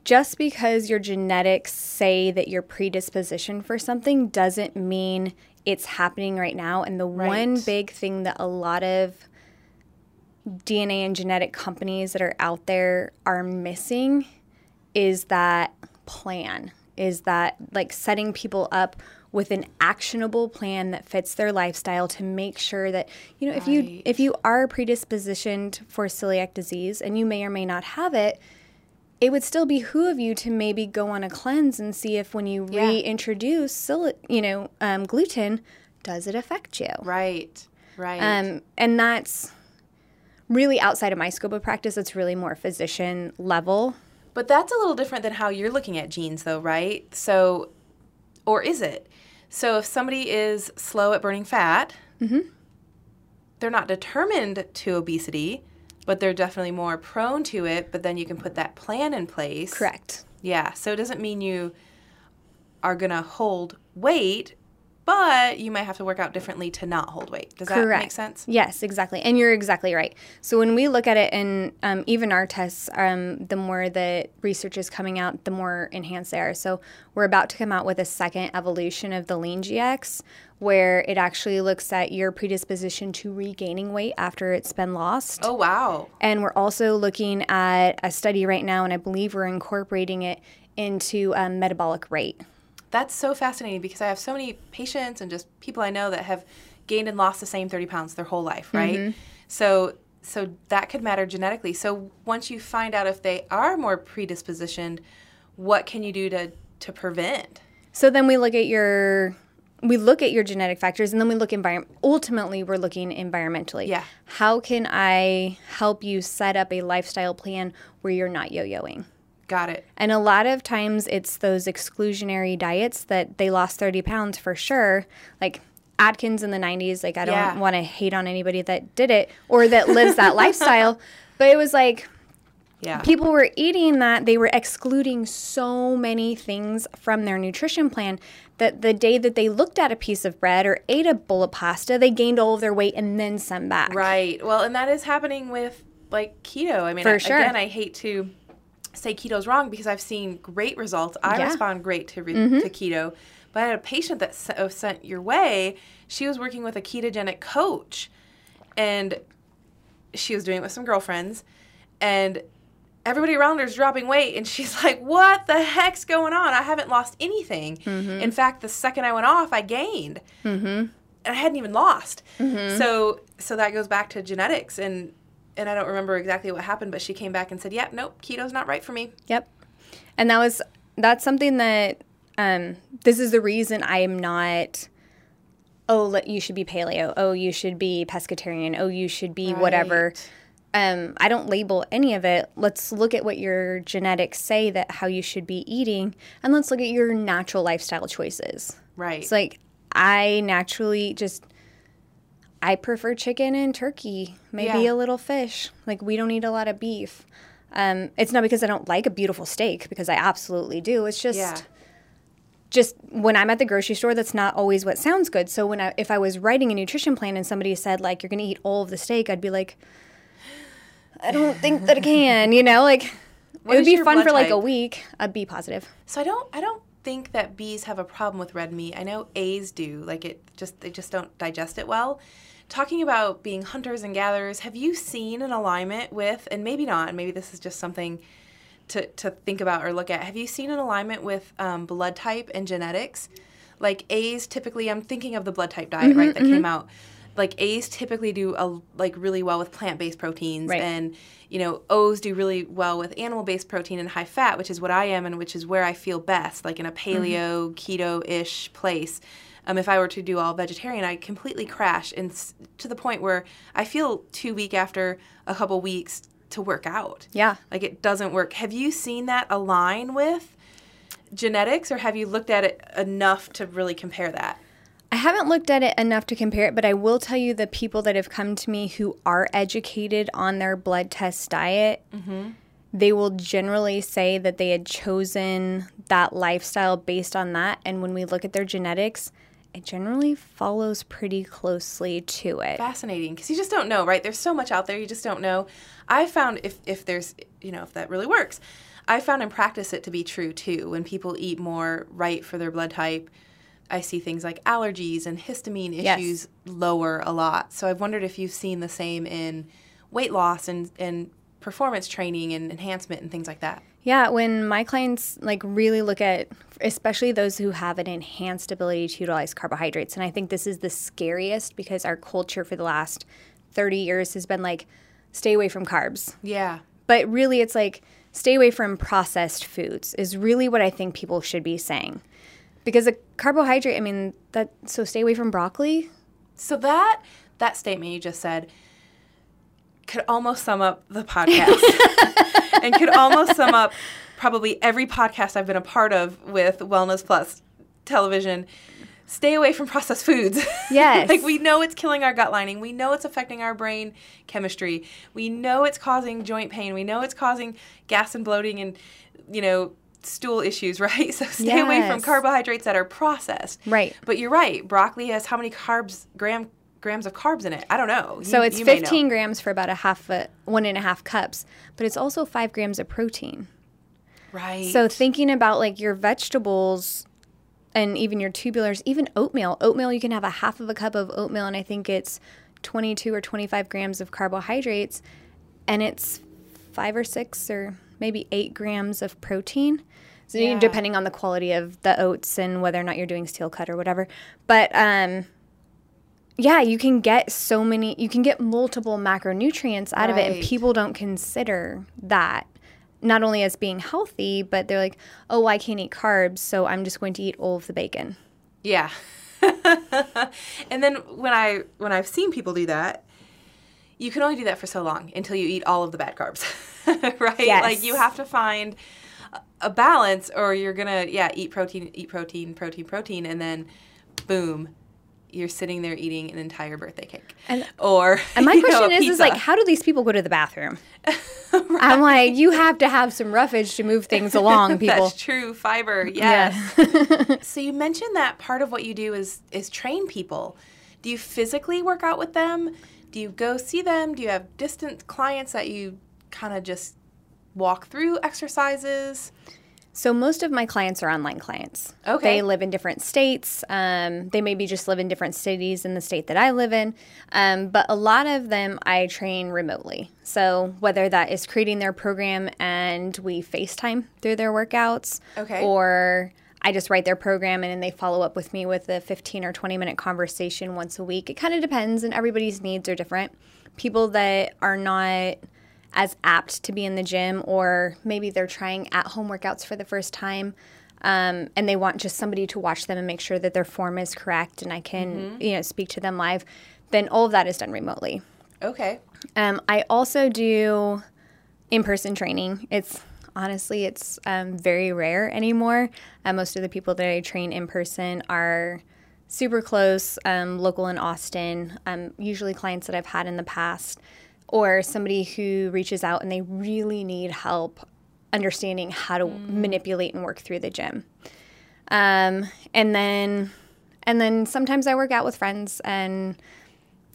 just because your genetics say that you're predisposition for something doesn't mean it's happening right now. And the one big thing that a lot of DNA and genetic companies that are out there are missing is that plan, is that like setting people up with an actionable plan that fits their lifestyle to make sure that you know if you if you are predispositioned for celiac disease and you may or may not have it it would still behoove you to maybe go on a cleanse and see if when you Yeah. reintroduce sil- you know um, gluten does it affect you? Right. Right. Um, and that's really outside of my scope of practice it's really more physician level But that's a little different than how you're looking at genes, though, right? So, or is it? So, if somebody is slow at burning fat, mm-hmm. they're not determined to obesity, but they're definitely more prone to it. But then you can put that plan in place. correct Yeah. So, it doesn't mean you are going to hold weight but you might have to work out differently to not hold weight. Does that make sense? Yes, exactly. And you're exactly right. So when we look at it, and um, even our tests, um, the more that research is coming out, the more enhanced they are. So we're about to come out with a second evolution of the Lean GX, where it actually looks at your predisposition to regaining weight after it's been lost. Oh, wow. And we're also looking at a study right now, and I believe we're incorporating it into um, metabolic rate. That's so fascinating because I have so many patients and just people I know that have gained and lost the same 30 pounds their whole life, right? Mm-hmm. So so that could matter genetically. So once you find out if they are more predispositioned, what can you do to to prevent? So then we look at your we look at your genetic factors and then we look environment ultimately we're looking environmentally. Yeah. How can I help you set up a lifestyle plan where you're not yo-yoing? Got it. And a lot of times it's those exclusionary diets that they lost 30 pounds for sure. Like Atkins in the 90s, like I don't yeah. want to hate on anybody that did it or that lives that lifestyle, but it was like, yeah. People were eating that. They were excluding so many things from their nutrition plan that the day that they looked at a piece of bread or ate a bowl of pasta, they gained all of their weight and then some back. Right. Well, and that is happening with like keto. I mean, For sure. again, I hate to say keto's wrong because I've seen great results. I yeah. respond great to, re- mm-hmm. to keto. But I had a patient that s- uh, sent your way. She was working with a ketogenic coach, and she was doing it with some girlfriends, and everybody around her is dropping weight, and she's like, "What the heck's going on? I haven't lost anything. Mm-hmm. In fact, the second I went off, I gained." Mm-hmm. And I hadn't even lost. Mm-hmm. So, so that goes back to genetics, and and I don't remember exactly what happened, but she came back and said, "Yep, yeah, nope, keto's not right for me." Yep, and that was that's something that um, this is the reason I am not. Oh, you should be paleo. Oh, you should be pescatarian. Oh, you should be right. whatever. Um, I don't label any of it. Let's look at what your genetics say that how you should be eating, and let's look at your natural lifestyle choices. Right. It's like I naturally just I prefer chicken and turkey, maybe yeah. a little fish. Like we don't eat a lot of beef. Um, it's not because I don't like a beautiful steak, because I absolutely do. It's just, yeah. just when I'm at the grocery store, that's not always what sounds good. So when I, if I was writing a nutrition plan and somebody said like you're going to eat all of the steak, I'd be like, I don't think that I can. You know, like what it would be fun for type? like a week. I'd be positive. So I don't, I don't think that B's have a problem with red meat. I know A's do. Like it just, they just don't digest it well talking about being hunters and gatherers, have you seen an alignment with, and maybe not, maybe this is just something to, to think about or look at, have you seen an alignment with um, blood type and genetics? Like A's typically, I'm thinking of the blood type diet, mm-hmm, right, that mm-hmm. came out. Like A's typically do a, like really well with plant-based proteins, right. and you know O's do really well with animal-based protein and high fat, which is what I am and which is where I feel best, like in a paleo, mm-hmm. keto-ish place um, if I were to do all vegetarian, I completely crash, and to the point where I feel too weak after a couple weeks to work out. Yeah, like it doesn't work. Have you seen that align with genetics, or have you looked at it enough to really compare that? I haven't looked at it enough to compare it, but I will tell you the people that have come to me who are educated on their blood test diet. Mm-hmm they will generally say that they had chosen that lifestyle based on that. And when we look at their genetics, it generally follows pretty closely to it. Fascinating, because you just don't know, right? There's so much out there, you just don't know. I found if if there's, you know, if that really works, I found in practice it to be true too. When people eat more right for their blood type, I see things like allergies and histamine issues yes. lower a lot. So I've wondered if you've seen the same in weight loss and and performance training and enhancement and things like that. Yeah, when my clients like really look at especially those who have an enhanced ability to utilize carbohydrates and I think this is the scariest because our culture for the last 30 years has been like stay away from carbs. Yeah. But really it's like stay away from processed foods is really what I think people should be saying. Because a carbohydrate, I mean, that so stay away from broccoli. So that that statement you just said could almost sum up the podcast and could almost sum up probably every podcast I've been a part of with Wellness Plus television. Stay away from processed foods. Yes. like we know it's killing our gut lining. We know it's affecting our brain chemistry. We know it's causing joint pain. We know it's causing gas and bloating and, you know, stool issues, right? So stay away from carbohydrates that are processed. Right. But you're right. Broccoli has how many carbs gram grams of carbs in it? I don't know. So it's you may know. 15 grams for about a half a one and a half cups, but it's also five grams of protein. Right. So thinking about like your vegetables and even your tubulars, even oatmeal. Oatmeal, you can have a half of a cup of oatmeal, and I think it's 22 or 25 grams of carbohydrates, and it's five or six or maybe eight grams of protein. So Yeah. depending on the quality of the oats and whether or not you're doing steel cut or whatever. But um, yeah, you can get so many, you can get multiple macronutrients out of it, and people don't consider that not only as being healthy, but they're like, oh, I can't eat carbs, so I'm just going to eat all of the bacon. Yeah. and then when I when I've seen people do that, you can only do that for so long until you eat all of the bad carbs. right? Yes. Like you have to find a- a balance or you're going to yeah, eat protein, eat protein, protein, protein and then boom, you're sitting there eating an entire birthday cake. And- or And my you know, question is, is like, how do these people go to the bathroom? I'm like, you have to have some roughage to move things along, people. That's true. Fiber, yes. so you mentioned that part of what you do is is train people. Do you physically work out with them? Do you go see them? Do you have distant clients that you kind of just walk through exercises? So most of my clients are online clients. Okay. They live in different states. Um, they maybe just live in different cities in the state that I live in. Um, but a lot of them I train remotely. So whether that is creating their program and we FaceTime through their workouts, Okay. or I just write their program and then they follow up with me with a 15 or 20 minute conversation once a week. It kind of depends, and everybody's needs are different. People that are not as apt to be in the gym, or maybe they're trying at home workouts for the first time. Um, and they want just somebody to watch them and make sure that their form is correct, and I can, you know, speak to them live. Then all of that is done remotely. Okay. Um, I also do in-person training. It's honestly, it's um, very rare anymore. Uh, most of the people that I train in person are super close, um, local in Austin. Um, usually clients that I've had in the past, or somebody who reaches out and they really need help understanding how to manipulate and work through the gym. Um, and then, and then sometimes I work out with friends and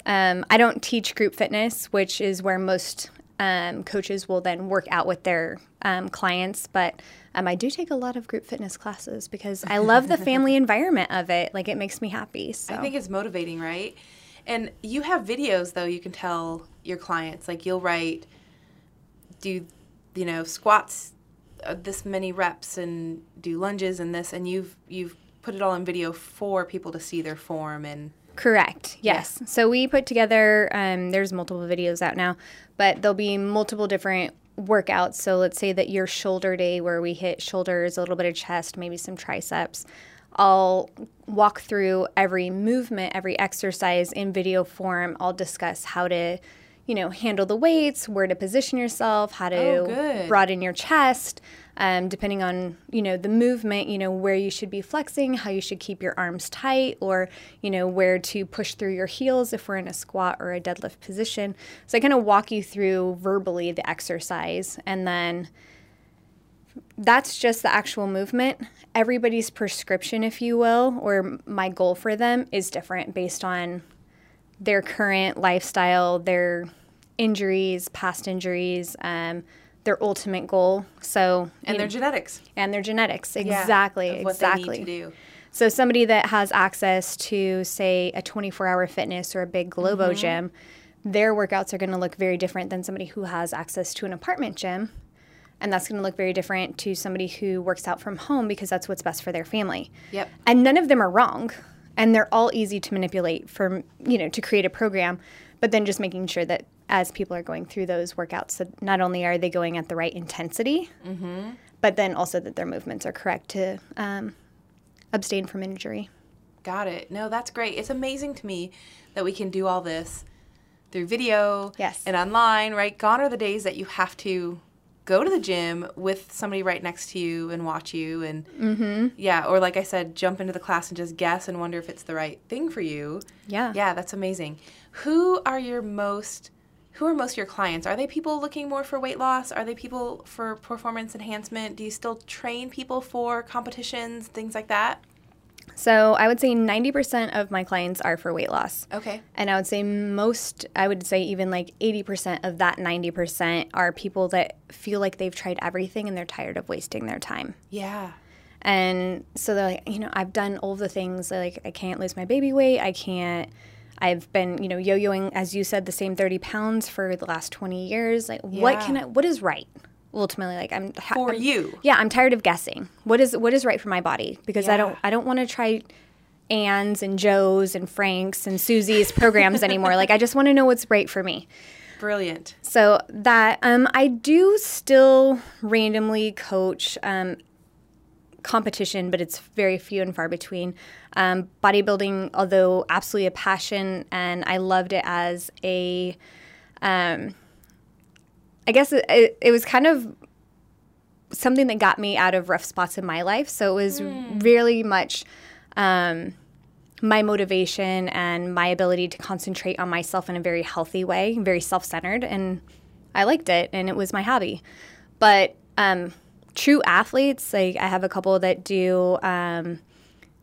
um, I don't teach group fitness, which is where most um, coaches will then work out with their um, clients. But um, I do take a lot of group fitness classes because I love the family environment of it. Like it makes me happy. So I think it's motivating, right? And you have videos though you can tell your clients like you'll write do you know squats uh, this many reps and do lunges and this and you've you've put it all in video for people to see their form and Correct. Yes. So we put together. Um, there's multiple videos out now, but there'll be multiple different workouts. So let's say that your shoulder day, where we hit shoulders, a little bit of chest, maybe some triceps. I'll walk through every movement, every exercise in video form. I'll discuss how to, you know, handle the weights, where to position yourself, how to Oh, broaden your chest, um, depending on you know the movement. You know where you should be flexing, how you should keep your arms tight, or you know where to push through your heels if we're in a squat or a deadlift position. So I kind of walk you through verbally the exercise, and then that's just the actual movement. Everybody's prescription, if you will, or my goal for them is different based on their current lifestyle, their injuries, past injuries, um, their ultimate goal. So and their know, genetics and their genetics. Yeah, Exactly. of what exactly. they need to do. So somebody that has access to, say, a 24-hour fitness or a big Globo Mm-hmm. gym, their workouts are going to look very different than somebody who has access to an apartment gym. And that's going to look very different to somebody who works out from home because that's what's best for their family. Yep. And none of them are wrong. And they're all easy to manipulate for, you know, to create a program. But then just making sure that as people are going through those workouts, that not only are they going at the right intensity, but then also that their movements are correct to um, abstain from injury. Got it. No, that's great. It's amazing to me that we can do all this through video Yes. and online, right? Gone are the days that you have to go to the gym with somebody right next to you and watch you and Mm-hmm. yeah, or like I said, jump into the class and just guess and wonder if it's the right thing for you. Yeah. Yeah, that's amazing. Who are your most who are most of your clients? Are they people looking more for weight loss? Are they people for performance enhancement? Do you still train people for competitions, things like that? So I would say 90% of my clients are for weight loss. Okay. And I would say most, I would say even like 80% of that 90% are people that feel like they've tried everything and they're tired of wasting their time. Yeah. And so they're like, you know, I've done all the things. Like, I can't lose my baby weight. I can't. I've been, you know, yo-yoing, as you said, the same 30 pounds for the last 20 years. Like, what can I? What is right? Ultimately, like I'm For I'm- you. Yeah, I'm tired of guessing. What is what is right for my body? Because I don't I don't want to try Anne's and Joe's and Frank's and Susie's programs anymore. Like, I just want to know what's right for me. Brilliant. So that um, I do still randomly coach um, competition, but it's very few and far between. Um, bodybuilding, although absolutely a passion, and I loved it as a, um, I guess it, it, it was kind of something that got me out of rough spots in my life. So it was really much. Um, my motivation and my ability to concentrate on myself in a very healthy way, very self centered. And I liked it and it was my hobby. But um, true athletes, like I have a couple that do um,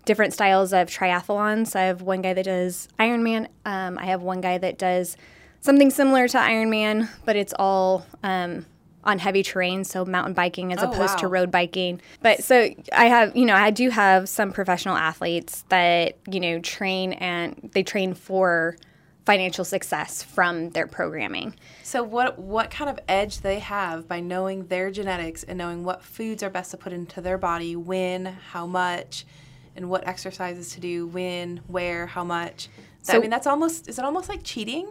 different styles of triathlons. I have one guy that does Ironman, um, I have one guy that does something similar to Ironman, but it's all. Um, on heavy terrain, so mountain biking as Oh, opposed to road biking. But so I have, you know, I do have some professional athletes that, you know, train and they train for financial success from their programming. So what what kind of edge they have by knowing their genetics and knowing what foods are best to put into their body, when, how much, and what exercises to do, when, where, how much. That- I mean, that's almost is it almost like cheating?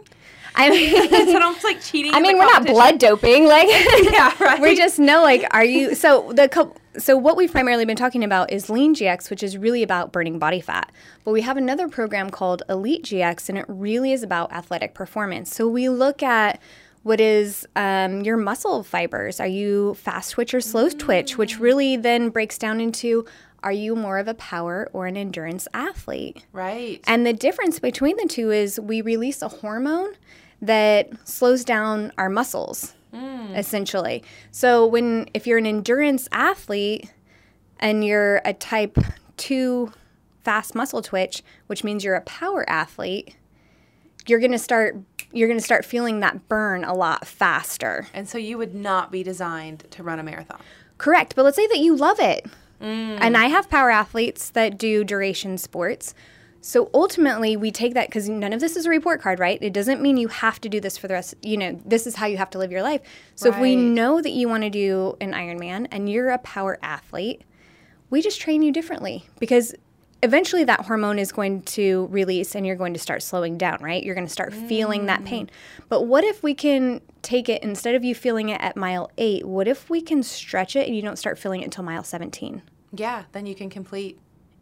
I mean, is it almost like cheating? I mean, we're not blood doping, like Yeah, right. we just know, like, are you? So the co- so what we've primarily been talking about is Lean GX, which is really about burning body fat. But we have another program called Elite GX, and it really is about athletic performance. So we look at what is um, your muscle fibers? Are you fast twitch or slow twitch? Which really then breaks down into are you more of a power or an endurance athlete? Right. And the difference between the two is we release a hormone that slows down our muscles, hmm. essentially. So when if you're an endurance athlete and you're a type 2 fast muscle twitch, which means you're a power athlete, you're going to start you're going to start feeling that burn a lot faster. and so you would not be designed to run a marathon. Correct. But let's say that you love it. And I have power athletes that do duration sports. So ultimately, we take that because none of this is a report card, right? It doesn't mean you have to do this for the rest. You know, this is how you have to live your life. So if we know that you want to do an Ironman and you're a power athlete, we just train you differently because eventually that hormone is going to release and you're going to start slowing down, right? You're going to start feeling that pain. But what if we can take it instead of you feeling it at mile eight, what if we can stretch it and you don't start feeling it until mile 17? Yeah, then you can complete.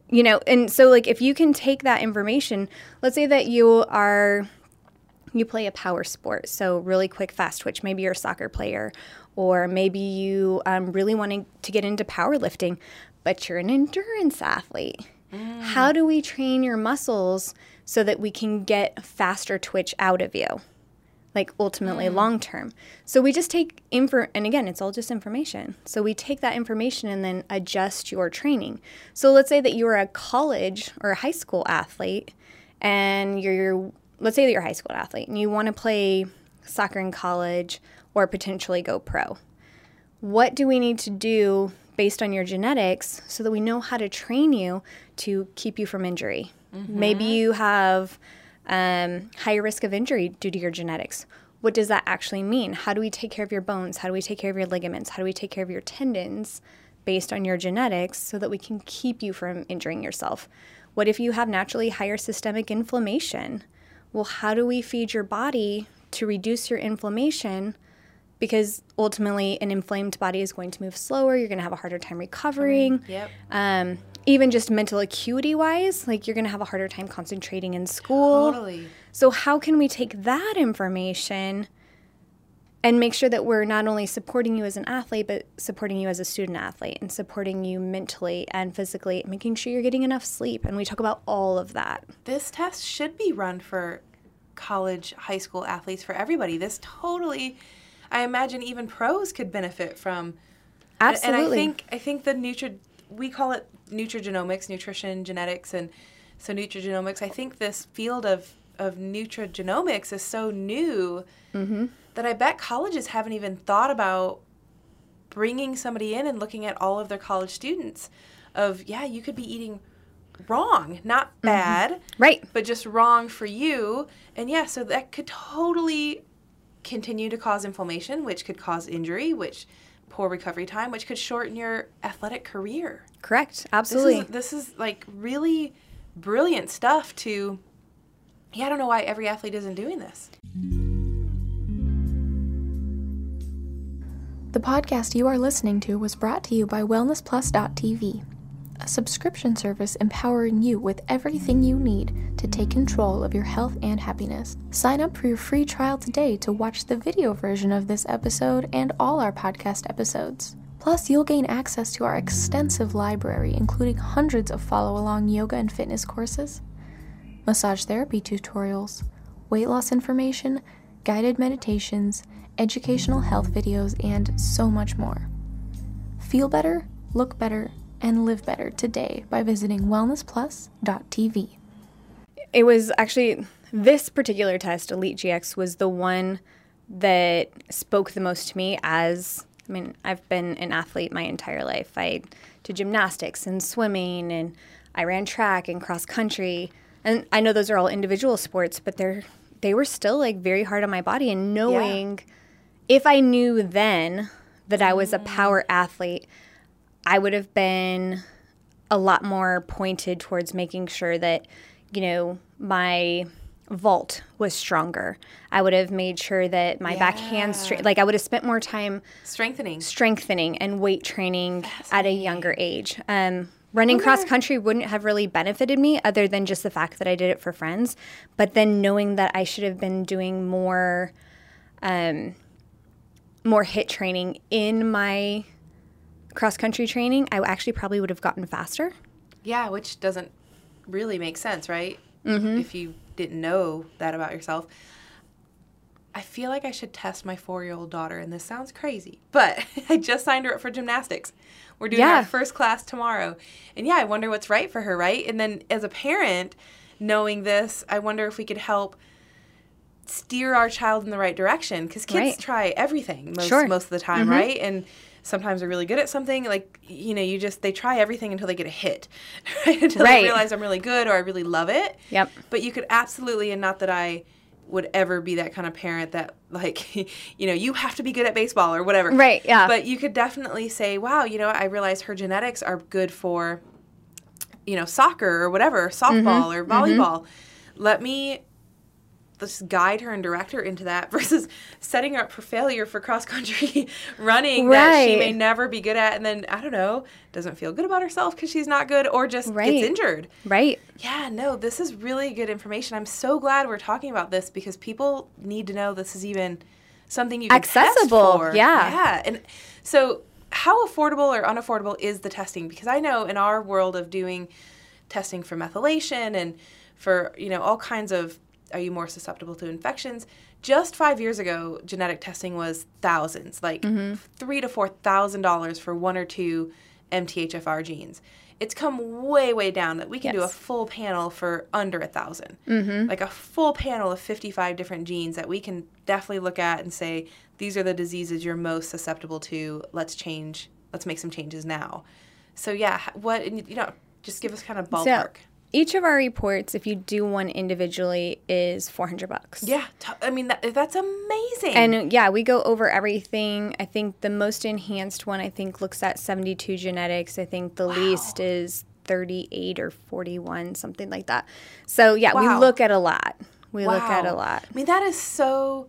you know and so like if you can take that information let's say that you are you play a power sport so really quick fast twitch maybe you're a soccer player or maybe you um, really wanting to get into powerlifting but you're an endurance athlete how do we train your muscles so that we can get faster twitch out of you like ultimately mm. long term. So we just take info, and again, it's all just information. So we take that information and then adjust your training. So let's say that you're a college or a high school athlete, and you're, let's say that you're a high school athlete and you want to play soccer in college or potentially go pro. What do we need to do based on your genetics so that we know how to train you to keep you from injury? Maybe you have um, higher risk of injury due to your genetics. What does that actually mean? How do we take care of your bones? How do we take care of your ligaments? How do we take care of your tendons based on your genetics so that we can keep you from injuring yourself? What if you have naturally higher systemic inflammation? Well, how do we feed your body to reduce your inflammation? Because ultimately, an inflamed body is going to move slower. You're going to have a harder time recovering Yep. um, even just mental acuity wise, like you're going to have a harder time concentrating in school. Totally. So, how can we take that information and make sure that we're not only supporting you as an athlete, but supporting you as a student athlete and supporting you mentally and physically, making sure you're getting enough sleep? And we talk about all of that. This test should be run for college, high school athletes, for everybody. This totally, I imagine even pros could benefit from. Absolutely. And I think I think the nutri we call it nutrigenomics, nutrition genetics, and so nutrigenomics. I think this field of of nutrigenomics is so new Mm-hmm. that I bet colleges haven't even thought about bringing somebody in and looking at all of their college students. Of yeah, you could be eating wrong, not bad, right. but just wrong for you. And yeah, so that could totally continue to cause inflammation, which could cause injury, which poor recovery time, which could shorten your athletic career. Correct. This Absolutely. is, this is like really brilliant stuff to, yeah, I don't know why every athlete isn't doing this. The podcast you are listening to was brought to you by WellnessPlus.tv, a subscription service empowering you with everything you need to take control of your health and happiness. Sign up for your free trial today to watch the video version of this episode and all our podcast episodes. Plus, you'll gain access to our extensive library, including hundreds of follow along yoga and fitness courses, massage therapy tutorials, weight loss information, guided meditations, educational health videos, and so much more. Feel better, look better, and live better today by visiting wellnessplus.tv. it was actually this particular test, Elite GX, was the one that spoke the most to me as I mean, I've been an athlete my entire life. I did gymnastics and swimming and I ran track and cross country. And I know those are all individual sports, but they're they were still like very hard on my body and knowing if I knew then that I was a mm. power athlete, I would have been a lot more pointed towards making sure that, you know, my vault was stronger. I would have made sure that my back handspring, like I would have spent more time Strengthening. strengthening and weight training at a younger age. Um, running cross country wouldn't have really benefited me other than just the fact that I did it for friends. But then knowing that I should have been doing more, um, more HIIT training in my cross country training, I actually probably would have gotten faster. Yeah, which doesn't really make sense, right? Mm-hmm. If you didn't know that about yourself. I feel like I should test my four year old daughter, and this sounds crazy, but I just signed her up for gymnastics. We're doing Yeah. our first class tomorrow. And yeah, I wonder what's right for her, right? And then as a parent, knowing this, I wonder if we could help steer our child in the right direction because kids Right. try everything most, Sure. most of the time, right? And sometimes they're really good at something. Like, you know, you just, they try everything until they get a hit, right? Until Right. they realize I'm really good or I really love it. Yep. But you could absolutely, and not that I would ever be that kind of parent that, like, you know, you have to be good at baseball or whatever. Right, yeah. But you could definitely say, wow, you know, I realize her genetics are good for, you know, soccer or whatever, softball Mm-hmm. or volleyball. Let me just guide her and direct her into that versus setting her up for failure for cross country running that she may never be good at and then I don't know doesn't feel good about herself because she's not good or just Right. gets injured. Right. Yeah, no, this is really good information. I'm so glad we're talking about this because people need to know this is even something you can test Accessible, for. yeah. Yeah, and so how affordable or unaffordable is the testing? Because I know in our world of doing testing for methylation and for you know all kinds of are you more susceptible to infections? Just five years ago genetic testing was thousands like mm-hmm. three to four thousand dollars for one or two mthfr genes. It's come way way down that we can do a full panel for under a 1000 mm-hmm. like a full panel of 55 different genes that we can definitely look at and say these are the diseases you're most susceptible to. Let's change let's make some changes now. So yeah what you know just give us kind of ballpark. So each of our reports, if you do one individually, is 400 bucks. yeah t- i mean that, that's amazing And yeah, we go over everything. I think the most enhanced one, I think, looks at 72 genetics. I think the least is 38 or 41, something like that. So yeah, Wow. we look at a lot. We look at a lot. I mean, that is so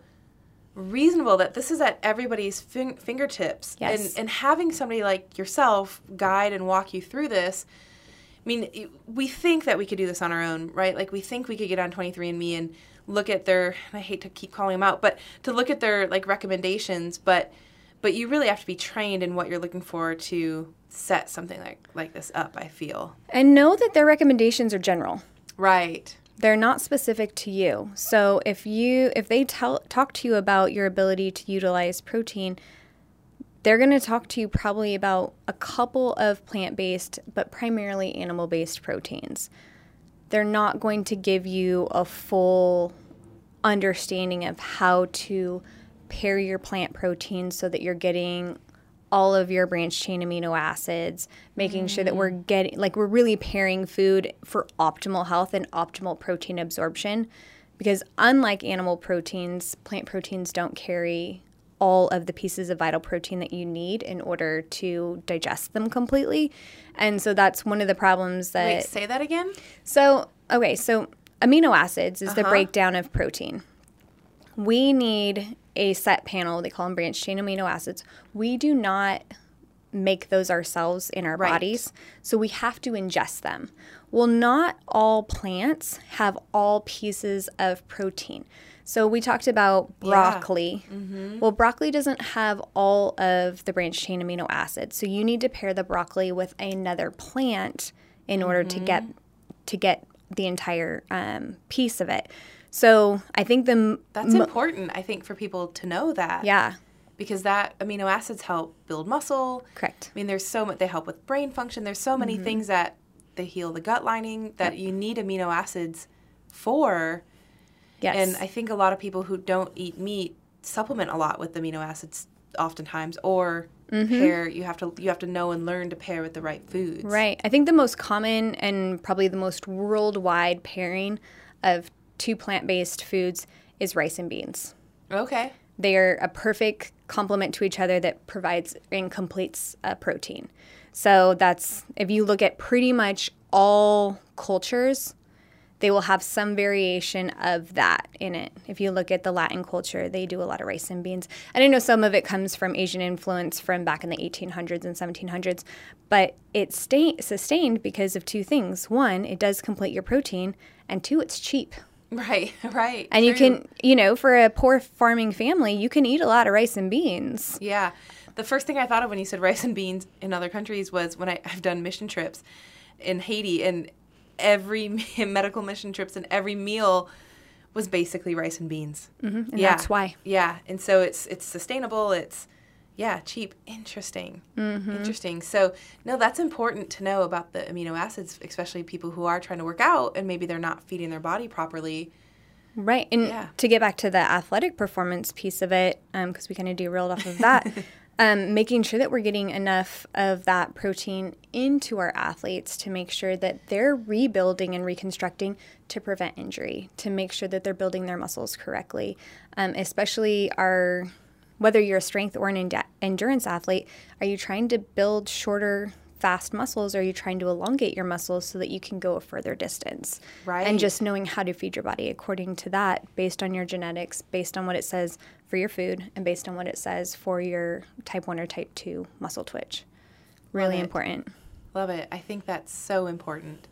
reasonable that this is at everybody's fin- fingertips. Yes. And, and having somebody like yourself guide and walk you through this. I mean, we think that we could do this on our own, right? Like, we think we could get on 23andMe and look at their, I hate to keep calling them out, but to look at their, like, recommendations, but but you really have to be trained in what you're looking for to set something like, like this up, I feel. And know that their recommendations are general. Right. they're not specific to you. So if you if they tell talk to you about your ability to utilize protein, they're going to talk to you probably about a couple of plant-based but primarily animal-based proteins. They're not going to give you a full understanding of how to pair your plant proteins so that you're getting all of your branched chain amino acids, making mm. sure that we're getting like we're really pairing food for optimal health and optimal protein absorption. Because unlike animal proteins, plant proteins don't carry all of the pieces of vital protein that you need in order to digest them completely. And so that's one of the problems that Wait, say that again? So, okay, so amino acids is uh-huh. the breakdown of protein. We need a set panel. They call them branched chain amino acids. We do not make those ourselves in our right. bodies, so we have to ingest them. Well, not all plants have all pieces of protein. So we talked about broccoli. Yeah. Mm-hmm. Well, broccoli doesn't have all of the branched chain amino acids. So you need to pair the broccoli with another plant in mm-hmm. order to get mm-hmm. to get the entire um, piece of it. So I think the that's important. I think for people to know that. Yeah. Because that amino acids help build muscle. Correct. I mean, there's so much. They help with brain function. There's so many mm-hmm. things that they heal the gut lining that yep. you need amino acids for. Yes. And I think a lot of people who don't eat meat supplement a lot with amino acids oftentimes or mm-hmm. pair you have to you have to know and learn to pair with the right foods. Right. I think the most common and probably the most worldwide pairing of two plant based foods is rice and beans. Okay. They are a perfect complement to each other that provides and completes a protein. So that's if you look at pretty much all cultures, they will have some variation of that in it. If you look at the Latin culture, they do a lot of rice and beans. And I know some of it comes from Asian influence from back in the 1800s and 1700s, but it's stay- sustained because of two things. One, it does complete your protein, and two, it's cheap. Right, right. And true. you can, you know, for a poor farming family, you can eat a lot of rice and beans. Yeah. The first thing I thought of when you said rice and beans in other countries was when I, I've done mission trips in Haiti, and every medical mission trips and every meal was basically rice and beans. Mm-hmm. And yeah. that's why. Yeah. And so it's it's sustainable. It's yeah, cheap. Interesting. Mm-hmm. Interesting. So, no, that's important to know about the amino acids, especially people who are trying to work out and maybe they're not feeding their body properly. Right. And yeah. to get back to the athletic performance piece of it, because um, we kind of derailed off of that, um, making sure that we're getting enough of that protein into our athletes to make sure that they're rebuilding and reconstructing to prevent injury, to make sure that they're building their muscles correctly, um, especially our whether you're a strength or an endurance athlete, are you trying to build shorter, fast muscles? Or are you trying to elongate your muscles so that you can go a further distance? Right. And just knowing how to feed your body according to that, based on your genetics, based on what it says for your food, and based on what it says for your type 1 or type 2 muscle twitch. Really Love important. Love it. I think that's so important.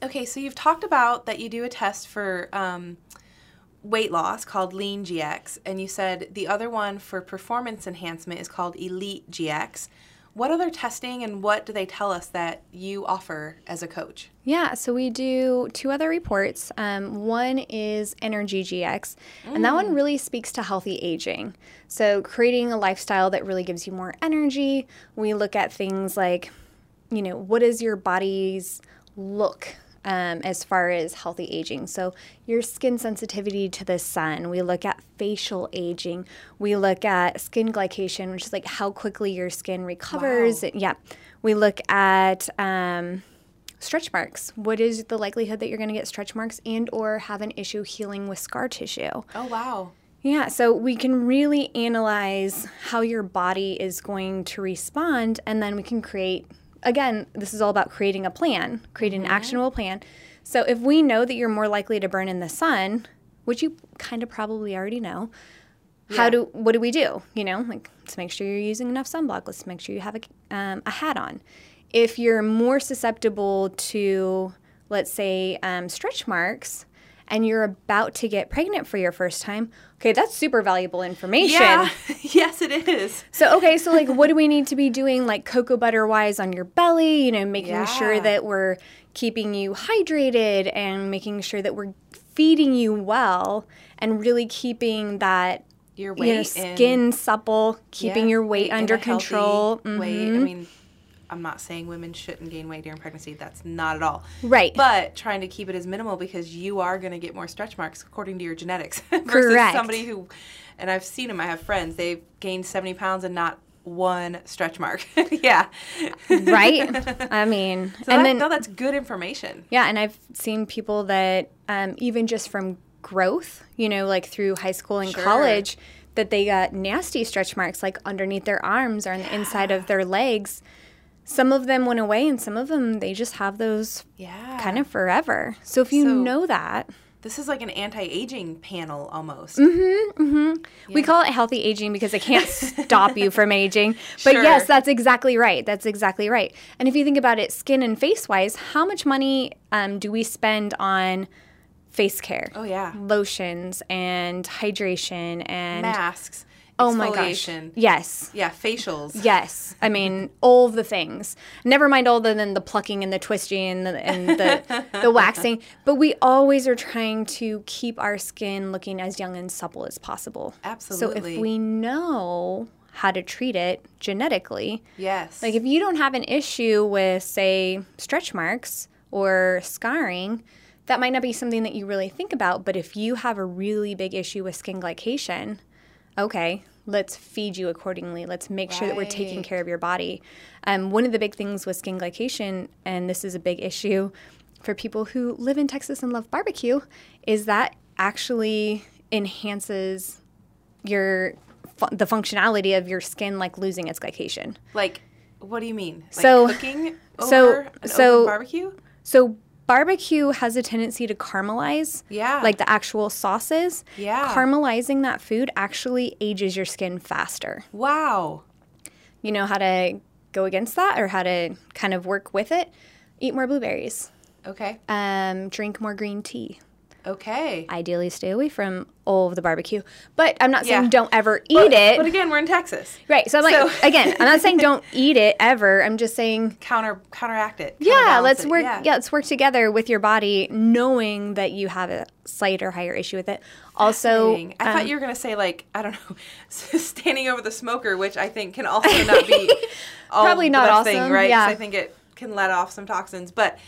Okay, so you've talked about that you do a test for. Um, weight loss called Lean GX, and you said the other one for performance enhancement is called Elite GX. What other testing and what do they tell us that you offer as a coach? Yeah, so we do two other reports. Um, one is Energy GX, mm. and that one mm. really speaks to healthy aging. So, creating a lifestyle that really gives you more energy. We look at things like, you know, what is your body's look um, as far as healthy aging. So, your skin sensitivity to the sun. We look at facial aging. We look at skin glycation, which is like how quickly your skin recovers. Wow. Yeah. We look at um, stretch marks. What is the likelihood that you're going to get stretch marks and or have an issue healing with scar tissue? Oh, wow. Yeah, so we can really analyze how your body is going to respond, and then we can create again, this is all about creating a plan, creating mm-hmm. an actionable plan. So if we know that you're more likely to burn in the sun, which you kind of probably already know, yeah. how do what do we do? You know, like let's make sure you're using enough sunblock. Let's make sure you have a, um, a hat on. If you're more susceptible to, let's say, um, stretch marks, and you're about to get pregnant for your first time, okay, that's super valuable information. Yeah, yes, it is. So, okay, so like, what do we need to be doing, like cocoa butter wise, on your belly? You know, making yeah. sure that we're keeping you hydrated and making sure that we're feeding you well and really keeping that Your you know, weight in- skin supple, keeping Yeah, your weight under control. Weight. I Mhm. mean, I'm not saying women shouldn't gain weight during pregnancy. That's not at all. Right. But trying to keep it as minimal because you are going to get more stretch marks according to your genetics versus Correct. somebody who, and I've seen them. I have friends. They've gained 70 pounds and not one stretch mark. yeah. right? I mean, So and that, then no, that's good information. Yeah, and I've seen people that um, even just from growth, you know, like through high school and Sure. college, that they got nasty stretch marks like underneath their arms or on the inside of their legs. Some of them went away, and some of them they just have those Yeah. kind of forever. So if you So- know that, This is like an anti-aging panel almost. Mm. we call it healthy aging because it can't stop you from aging. But Sure. yes, that's exactly right. That's exactly right. And if you think about it, skin and face wise, how much money um, do we spend on face care? Oh yeah. lotions and hydration and Masks. Oh my gosh yes Yeah, facials. yes i mean all the things never mind all the then the plucking and the twisting and the, and the, the waxing but we always are trying to keep our skin looking as young and supple as possible Absolutely. so if we know how to treat it genetically Yes. like if you don't have an issue with say stretch marks or scarring, that might not be something that you really think about, but if you have a really big issue with skin glycation, okay, let's feed you accordingly. Let's make sure that we're taking care of your body. Um, one of the big things with skin glycation, and this is a big issue for people who live in Texas and love barbecue, is that actually enhances your the functionality of your skin like losing its glycation. Like, what do you mean? Like So- cooking over so- so- barbecue? So barbecue has a tendency to caramelize. Yeah. Like the actual sauces. Yeah. Caramelizing that food actually ages your skin faster. Wow. You know how to go against that or how to kind of work with it? Eat more blueberries. Okay. Um, drink more green tea. Okay. Ideally, stay away from all of the barbecue. But I'm not saying Yeah. don't ever eat but, it. But again, we're in Texas. right. So I'm like, So- again, I'm not saying don't eat it ever. I'm just saying Counter counteract it. yeah let's it. work Yeah. yeah. let's work together with your body knowing that you have a slight or higher issue with it also I um, thought you were gonna say like I don't know, standing over the smoker, which I think can also not be all Probably not best thing, awesome, right? yeah. I think it can let off some toxins, but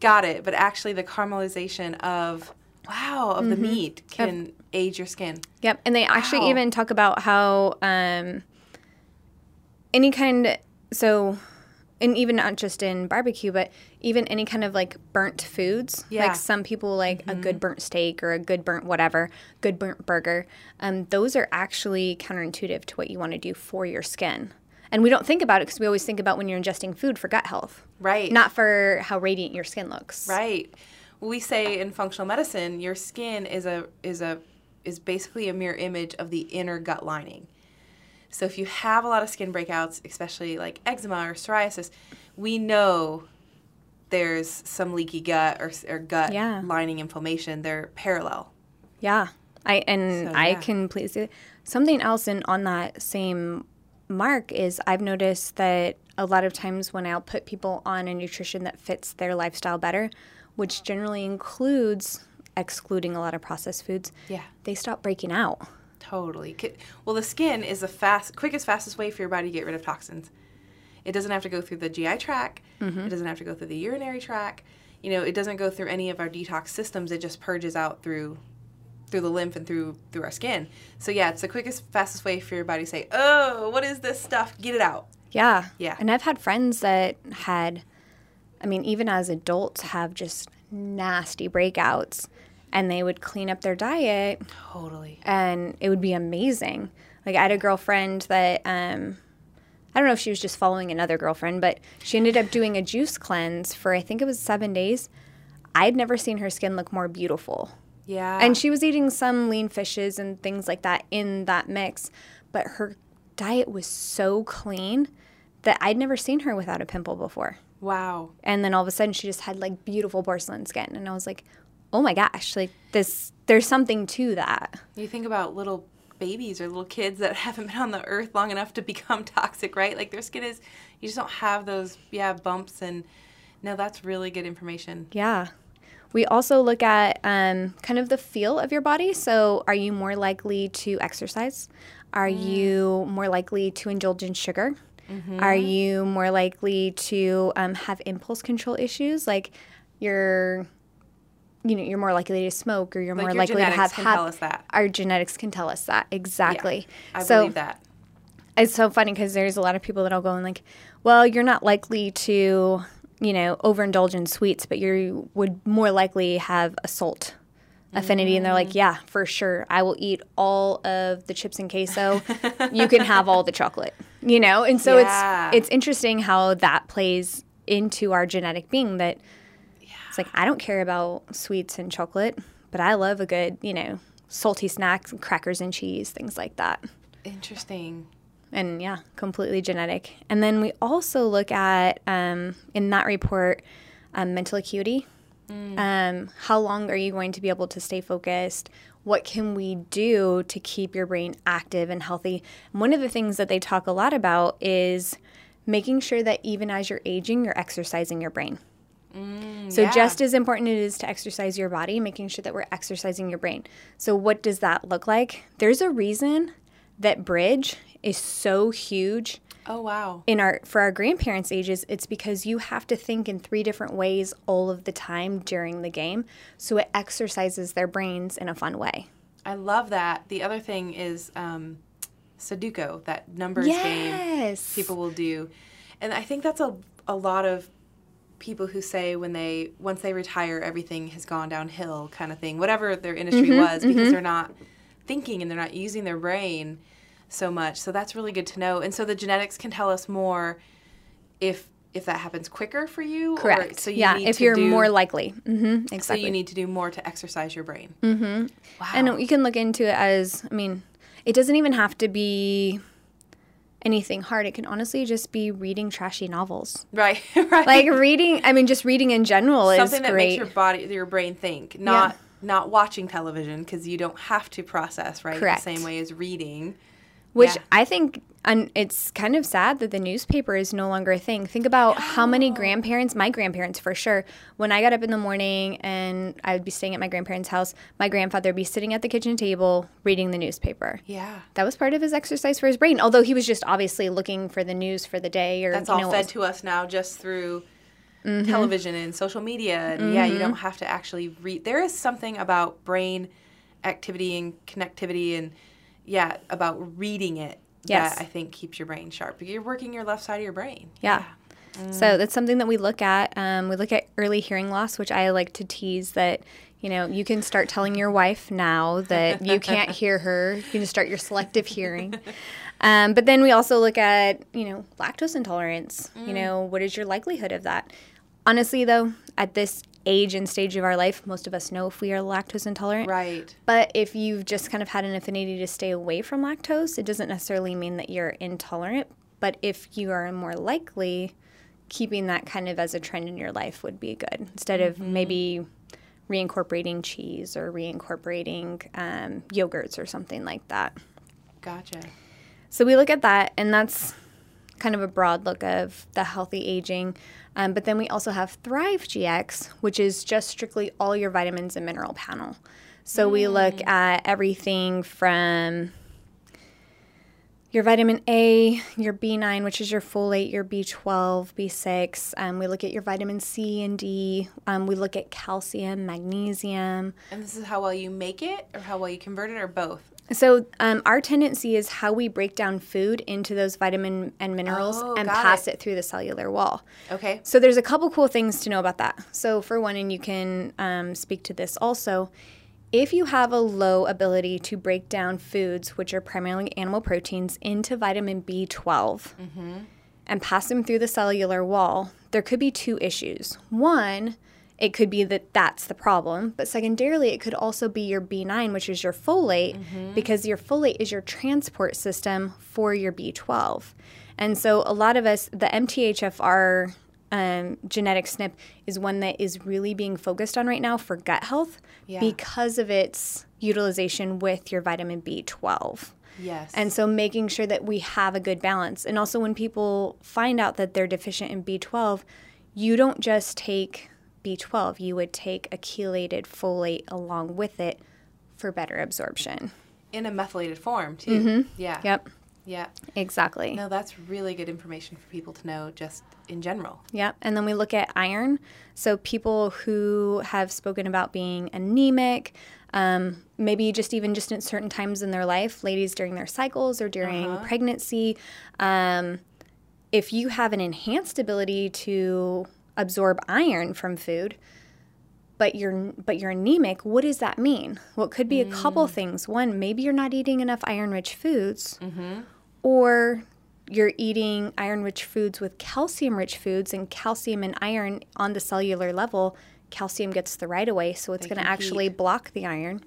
got it. But actually, the caramelization of wow of the Mm-hmm. meat can age your skin. yep and they actually Wow. even talk about how um any kind so and even not just in barbecue but even any kind of like burnt foods Yeah. like some people like a good burnt steak or a good burnt whatever good burnt burger um, those are actually counterintuitive to what you want to do for your skin and we don't think about it because we always think about when you're ingesting food for gut health Right. not for how radiant your skin looks. Right. We say in functional medicine, your skin is a is a is basically a mirror image of the inner gut lining. So if you have a lot of skin breakouts, especially like eczema or psoriasis, we know there's some leaky gut or, or gut Yeah. lining inflammation. They're parallel. Yeah. I and So, I can please something else in on that same mark is I've noticed that a lot of times when I'll put people on a nutrition that fits their lifestyle better, which generally includes excluding a lot of processed foods, Yeah. they stop breaking out. Totally. Well, the skin is the fast, quickest, fastest way for your body to get rid of toxins. It doesn't have to go through the GI tract. Mm-hmm. It doesn't have to go through the urinary tract. You know, it doesn't go through any of our detox systems. It just purges out through through the lymph and through through our skin. So yeah, it's the quickest, fastest way for your body to say, "Oh, what is this stuff? Get it out." Yeah. Yeah. And I've had friends that had, I mean, even as adults, have just nasty breakouts and they would clean up their diet Totally. and it would be amazing. Like I had a girlfriend that um, I don't know if she was just following another girlfriend, but she ended up doing a juice cleanse for I think it was seven days. I'd never seen her skin look more beautiful. Yeah. And she was eating some lean fishes and things like that in that mix, but her diet was so clean that I'd never seen her without a pimple before. Wow. And then all of a sudden she just had like beautiful porcelain skin and I was like, "Oh my gosh, like this there's something to that." You think about little babies or little kids that haven't been on the earth long enough to become toxic, right? Like their skin is, you just don't have those, yeah, bumps and No, that's really good information. Yeah. We also look at um, kind of the feel of your body. So, are you more likely to exercise? Are Mm. you more likely to indulge in sugar? Mm-hmm. Are you more likely to um, have impulse control issues? Like you're, you know, you're more likely to smoke, or you're Like more likely to genetics have. can tell us that. Our genetics can tell us that exactly. I so believe that. it's so funny because there's a lot of people that'll go and like, well, you're not likely to, you know, overindulge in sweets, but you would more likely have a salt affinity. And they're like, yeah, for sure. I will eat all of the chips and queso. you can have all the chocolate, you know? And so Yeah. it's, it's interesting how that plays into our genetic being that it's like, I don't care about sweets and chocolate, but I love a good, you know, salty snacks, crackers and cheese, things like that Interesting. and yeah, completely genetic. And then we also look at um, in that report um, mental acuity. Um, how long are you going to be able to stay focused? What can we do to keep your brain active and healthy? And one of the things that they talk a lot about is making sure that even as you're aging, you're exercising your brain. Mm, so yeah. just as important it is to exercise your body, making sure that we're exercising your brain. So what does that look like? There's a reason that bridge is so huge Oh wow. in our for our grandparents' ages. It's because you have to think in three different ways all of the time during the game. So it exercises their brains in a fun way. I love that. The other thing is um, Sudoku, that numbers game people will do, and I think that's a a lot of people who say when they once they retire everything has gone downhill kind of thing whatever their industry Mm-hmm, was because they're not thinking and they're not using their brain so much so that's really good to know and so the genetics can tell us more if if that happens quicker for you or Correct. so you yeah, need if to you're do- more likely. hmm exactly. so you need to do more to exercise your brain mm-hmm. wow And you can look into it as, I mean, it doesn't even have to be anything hard. It can honestly just be reading trashy novels. right right Like reading, I mean, just reading in general something is Something that great. makes your body your brain think not not watching television because you don't have to process right Correct. the same way as reading Which Yeah. I think, and it's kind of sad that the newspaper is no longer a thing. Think about how many grandparents, my grandparents for sure, when I got up in the morning and I would be staying at my grandparents' house, my grandfather would be sitting at the kitchen table reading the newspaper. yeah That was part of his exercise for his brain, although he was just obviously looking for the news for the day or that's all know, fed to us now just through Mm-hmm. television and social media and yeah you don't have to actually read there is something about brain activity and connectivity and yeah about reading it Yes. that i think keeps your brain sharp you're working your left side of your brain Yeah. So that's something that we look at. Um, we look at early hearing loss, which I like to tease that, you know, you can start telling your wife now that you can't hear her. You can start your selective hearing. Um, but then we also look at, you know, lactose intolerance. You know, what is your likelihood of that? Honestly, though, at this age and stage of our life, most of us know if we are lactose intolerant. right But if you've just kind of had an affinity to stay away from lactose, it doesn't necessarily mean that you're intolerant. But if you are more likely, keeping that kind of as a trend in your life would be good instead of maybe reincorporating cheese or reincorporating um, yogurts or something like that. gotcha So we look at that, and that's kind of a broad look of the healthy aging. Um, but then we also have Thrive GX, which is just strictly all your vitamins and mineral panel. So we look at everything from your vitamin A, your B9, which is your folate, your B12, B6. Um, we look at your vitamin C and D. Um, we look at calcium, magnesium. and this is how well you make it or how well you convert it or both So um, our tendency is how we break down food into those vitamin and minerals Oh, and pass it. it. through the cellular wall. okay So there's a couple cool things to know about that. So for one, and you can um, speak to this also, if you have a low ability to break down foods, which are primarily animal proteins, into vitamin B12 and pass them through the cellular wall, there could be two issues. One, it could be that that's the problem, but secondarily, it could also be your B9, which is your folate, because your folate is your transport system for your B12. And so, a lot of us, the MTHFR um, genetic SNP is one that is really being focused on right now for gut health Yeah. because of its utilization with your vitamin B12. yes And so making sure that we have a good balance. And also when people find out that they're deficient in B12, you don't just take B12, you would take a chelated folate along with it for better absorption. In a methylated form, too. Yeah. Mm-hmm. Yep, Yeah. exactly. No, that's really good information for people to know just in general. Yep. And then we look at iron. So people who have spoken about being anemic, um, maybe just even just at certain times in their life, ladies during their cycles or during pregnancy, um, if you have an enhanced ability to absorb iron from food, but you're but you're anemic, what does that mean? Well, it could be a couple things. One, maybe you're not eating enough iron-rich foods, or you're eating iron-rich foods with calcium-rich foods, and calcium and iron on the cellular level, calcium gets the right of way, so it's going to actually block the iron.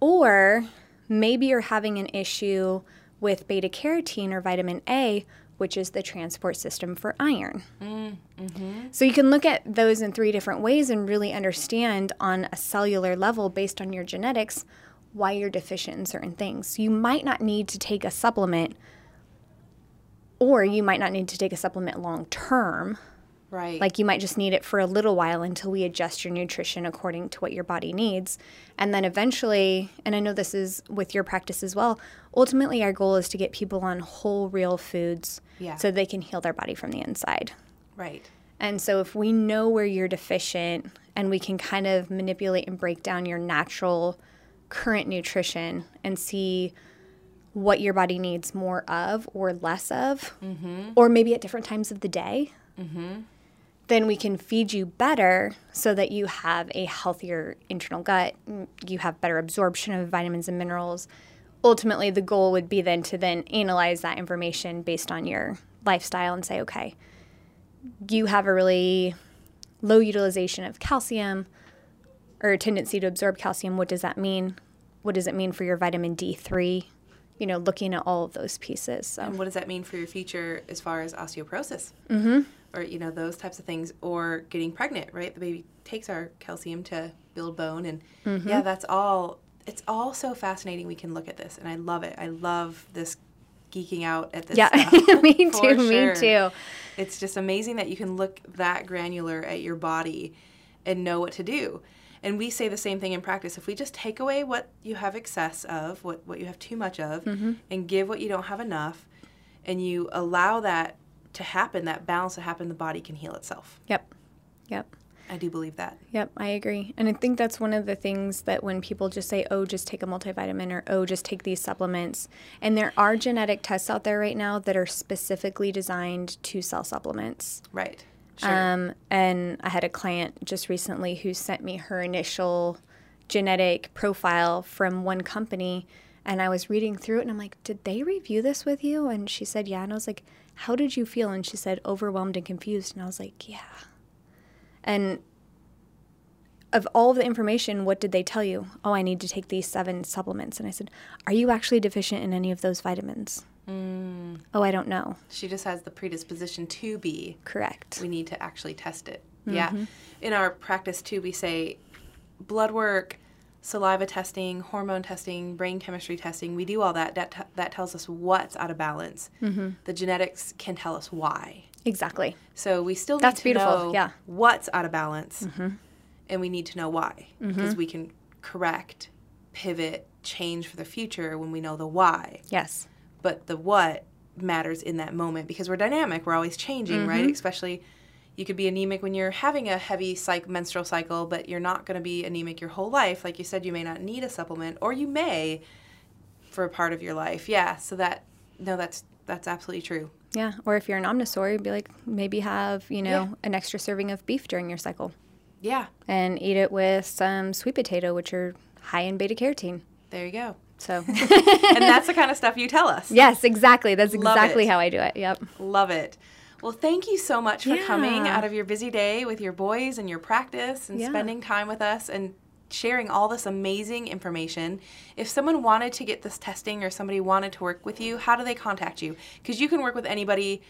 Or maybe you're having an issue with beta carotene or vitamin A, which is the transport system for iron. Mm-hmm. So you can look at those in three different ways and really understand on a cellular level, based on your genetics, why you're deficient in certain things. You might not need to take a supplement, or you might not need to take a supplement long term. Right. Like you might just need it for a little while until we adjust your nutrition according to what your body needs. And then eventually, and I know this is with your practice as well, ultimately our goal is to get people on whole real foods Yeah. so they can heal their body from the inside. right. And so if we know where you're deficient and we can kind of manipulate and break down your natural current nutrition and see what your body needs more of or less of, mm-hmm. or maybe at different times of the day, mm-hmm. Then we can feed you better so that you have a healthier internal gut. You have better absorption of vitamins and minerals. Ultimately, the goal would be then to then analyze that information based on your lifestyle and say, okay, you have a really low utilization of calcium or a tendency to absorb calcium. What does that mean? What does it mean for your vitamin D3? You know, looking at all of those pieces. So, And what does that mean for your future as far as osteoporosis? Mm-hmm. Or, you know, those types of things. Or getting pregnant, right? The baby takes our calcium to build bone. And Mm-hmm. yeah, that's all. It's all so fascinating. We can look at this. And I love it. I love this geeking out at this yeah, stuff. me too, me too. It's just amazing that you can look that granular at your body and know what to do. And we say the same thing in practice. If we just take away what you have excess of, what, what you have too much of, Mm-hmm. and give what you don't have enough, and you allow that to happen, that balance to happen, the body can heal itself. Yep. Yep. I do believe that. Yep, I agree. And I think that's one of the things that when people just say, oh, just take a multivitamin or oh, just take these supplements. And there are genetic tests out there right now that are specifically designed to sell supplements. Right. Sure. Um, and I had a client just recently who sent me her initial genetic profile from one company. And I was reading through it and I'm like, did they review this with you? And she said, yeah. And I was like, how did you feel? And she said, overwhelmed and confused. And I was like, yeah. And of all of the information, what did they tell you? Oh, I need to take these seven supplements. And I said, Are you actually deficient in any of those vitamins? Mm. Oh, I don't know. she just has the predisposition to be. Correct. we need to actually test it. Mm-hmm. Yeah. In our practice too, we say blood work, saliva testing, hormone testing, brain chemistry testing. We do all that. That, t- that tells us what's out of balance. Mm-hmm. The genetics can tell us why. Exactly. So we still need That's to beautiful, know yeah. what's out of balance, mm-hmm. and we need to know why mm-hmm. because we can correct, pivot, change for the future when we know the why Yes. but the what matters in that moment because we're dynamic. We're always changing, right? Especially you could be anemic when you're having a heavy psych- menstrual cycle, but you're not going to be anemic your whole life. Like you said, you may not need a supplement, or you may for a part of your life. Yeah. So that no, that's that's absolutely true. Yeah. Or if you're an omnisaur, you'd be like, maybe have, you know, Yeah. an extra serving of beef during your cycle Yeah. and eat it with some sweet potato, which are high in beta carotene. There you go. So, and that's the kind of stuff you tell us. yes, exactly. That's Love exactly it. how I do it. Yep. Love it. Well, thank you so much for coming out of your busy day with your boys and your practice and Yeah. spending time with us and sharing all this amazing information. If someone wanted to get this testing or somebody wanted to work with you, how do they contact you? Because you can work with anybody,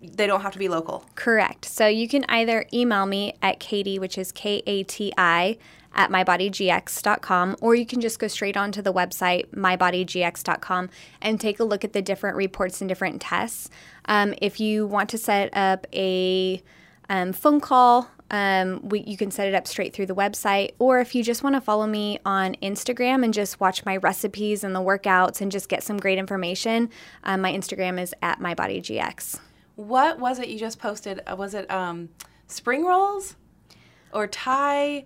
they don't have to be local. Correct. So you can either email me at Katie, which is K A T I, at mybodygx.com, or you can just go straight onto the website, mybodygx.com, and take a look at the different reports and different tests. Um, if you want to set up a um, phone call. Um, we, you can set it up straight through the website. Or if you just want to follow me on Instagram and just watch my recipes and the workouts and just get some great information, um, my Instagram is at mybodygx. What was it you just posted? Uh, Was it um, spring rolls or Thai?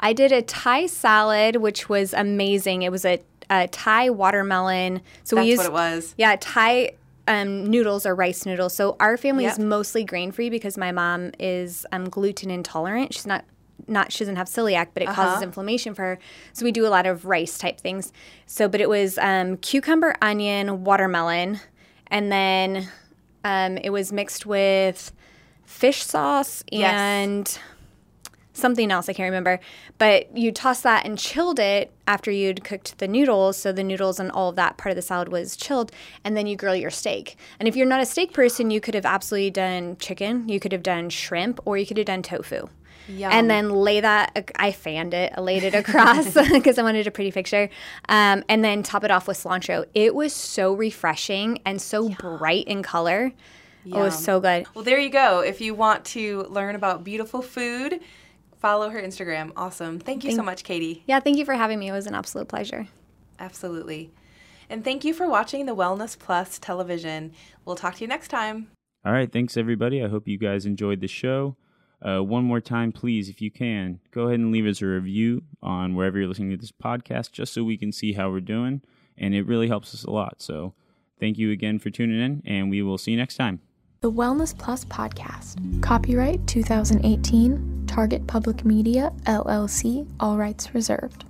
I did a Thai salad, which was amazing. It was a, a Thai watermelon. So That's we used what it was. Yeah, Thai um, noodles or rice noodles. So our family is mostly grain free because my mom is um, gluten intolerant. She's not not she doesn't have celiac, but it causes Uh-huh. inflammation for her. So we do a lot of rice type things. So, but it was um, cucumber, onion, watermelon, and then um, it was mixed with fish sauce Yes. and something else I can't remember. But you toss that and chilled it after you'd cooked the noodles, so the noodles and all of that part of the salad was chilled, and then you grill your steak. And if you're not a steak person, you could have absolutely done chicken, you could have done shrimp, or you could have done tofu. Yum. And then lay that, I fanned it, laid it across because I wanted a pretty picture. Um, and then top it off with cilantro. It was so refreshing and so bright in color. It was so good. Well, there you go. If you want to learn about beautiful food, follow her Instagram. Awesome. Thank you so much, Katie. Yeah, thank you for having me. It was an absolute pleasure. Absolutely. And thank you for watching the Wellness Plus television. We'll talk to you next time. All right, thanks everybody. I hope you guys enjoyed the show. Uh, one more time, please, if you can, go ahead and leave us a review on wherever you're listening to this podcast, just so we can see how we're doing, and it really helps us a lot. So, thank you again for tuning in, and we will see you next time. The Wellness Plus Podcast. Copyright 2018. Target Public Media, LLC. All rights reserved.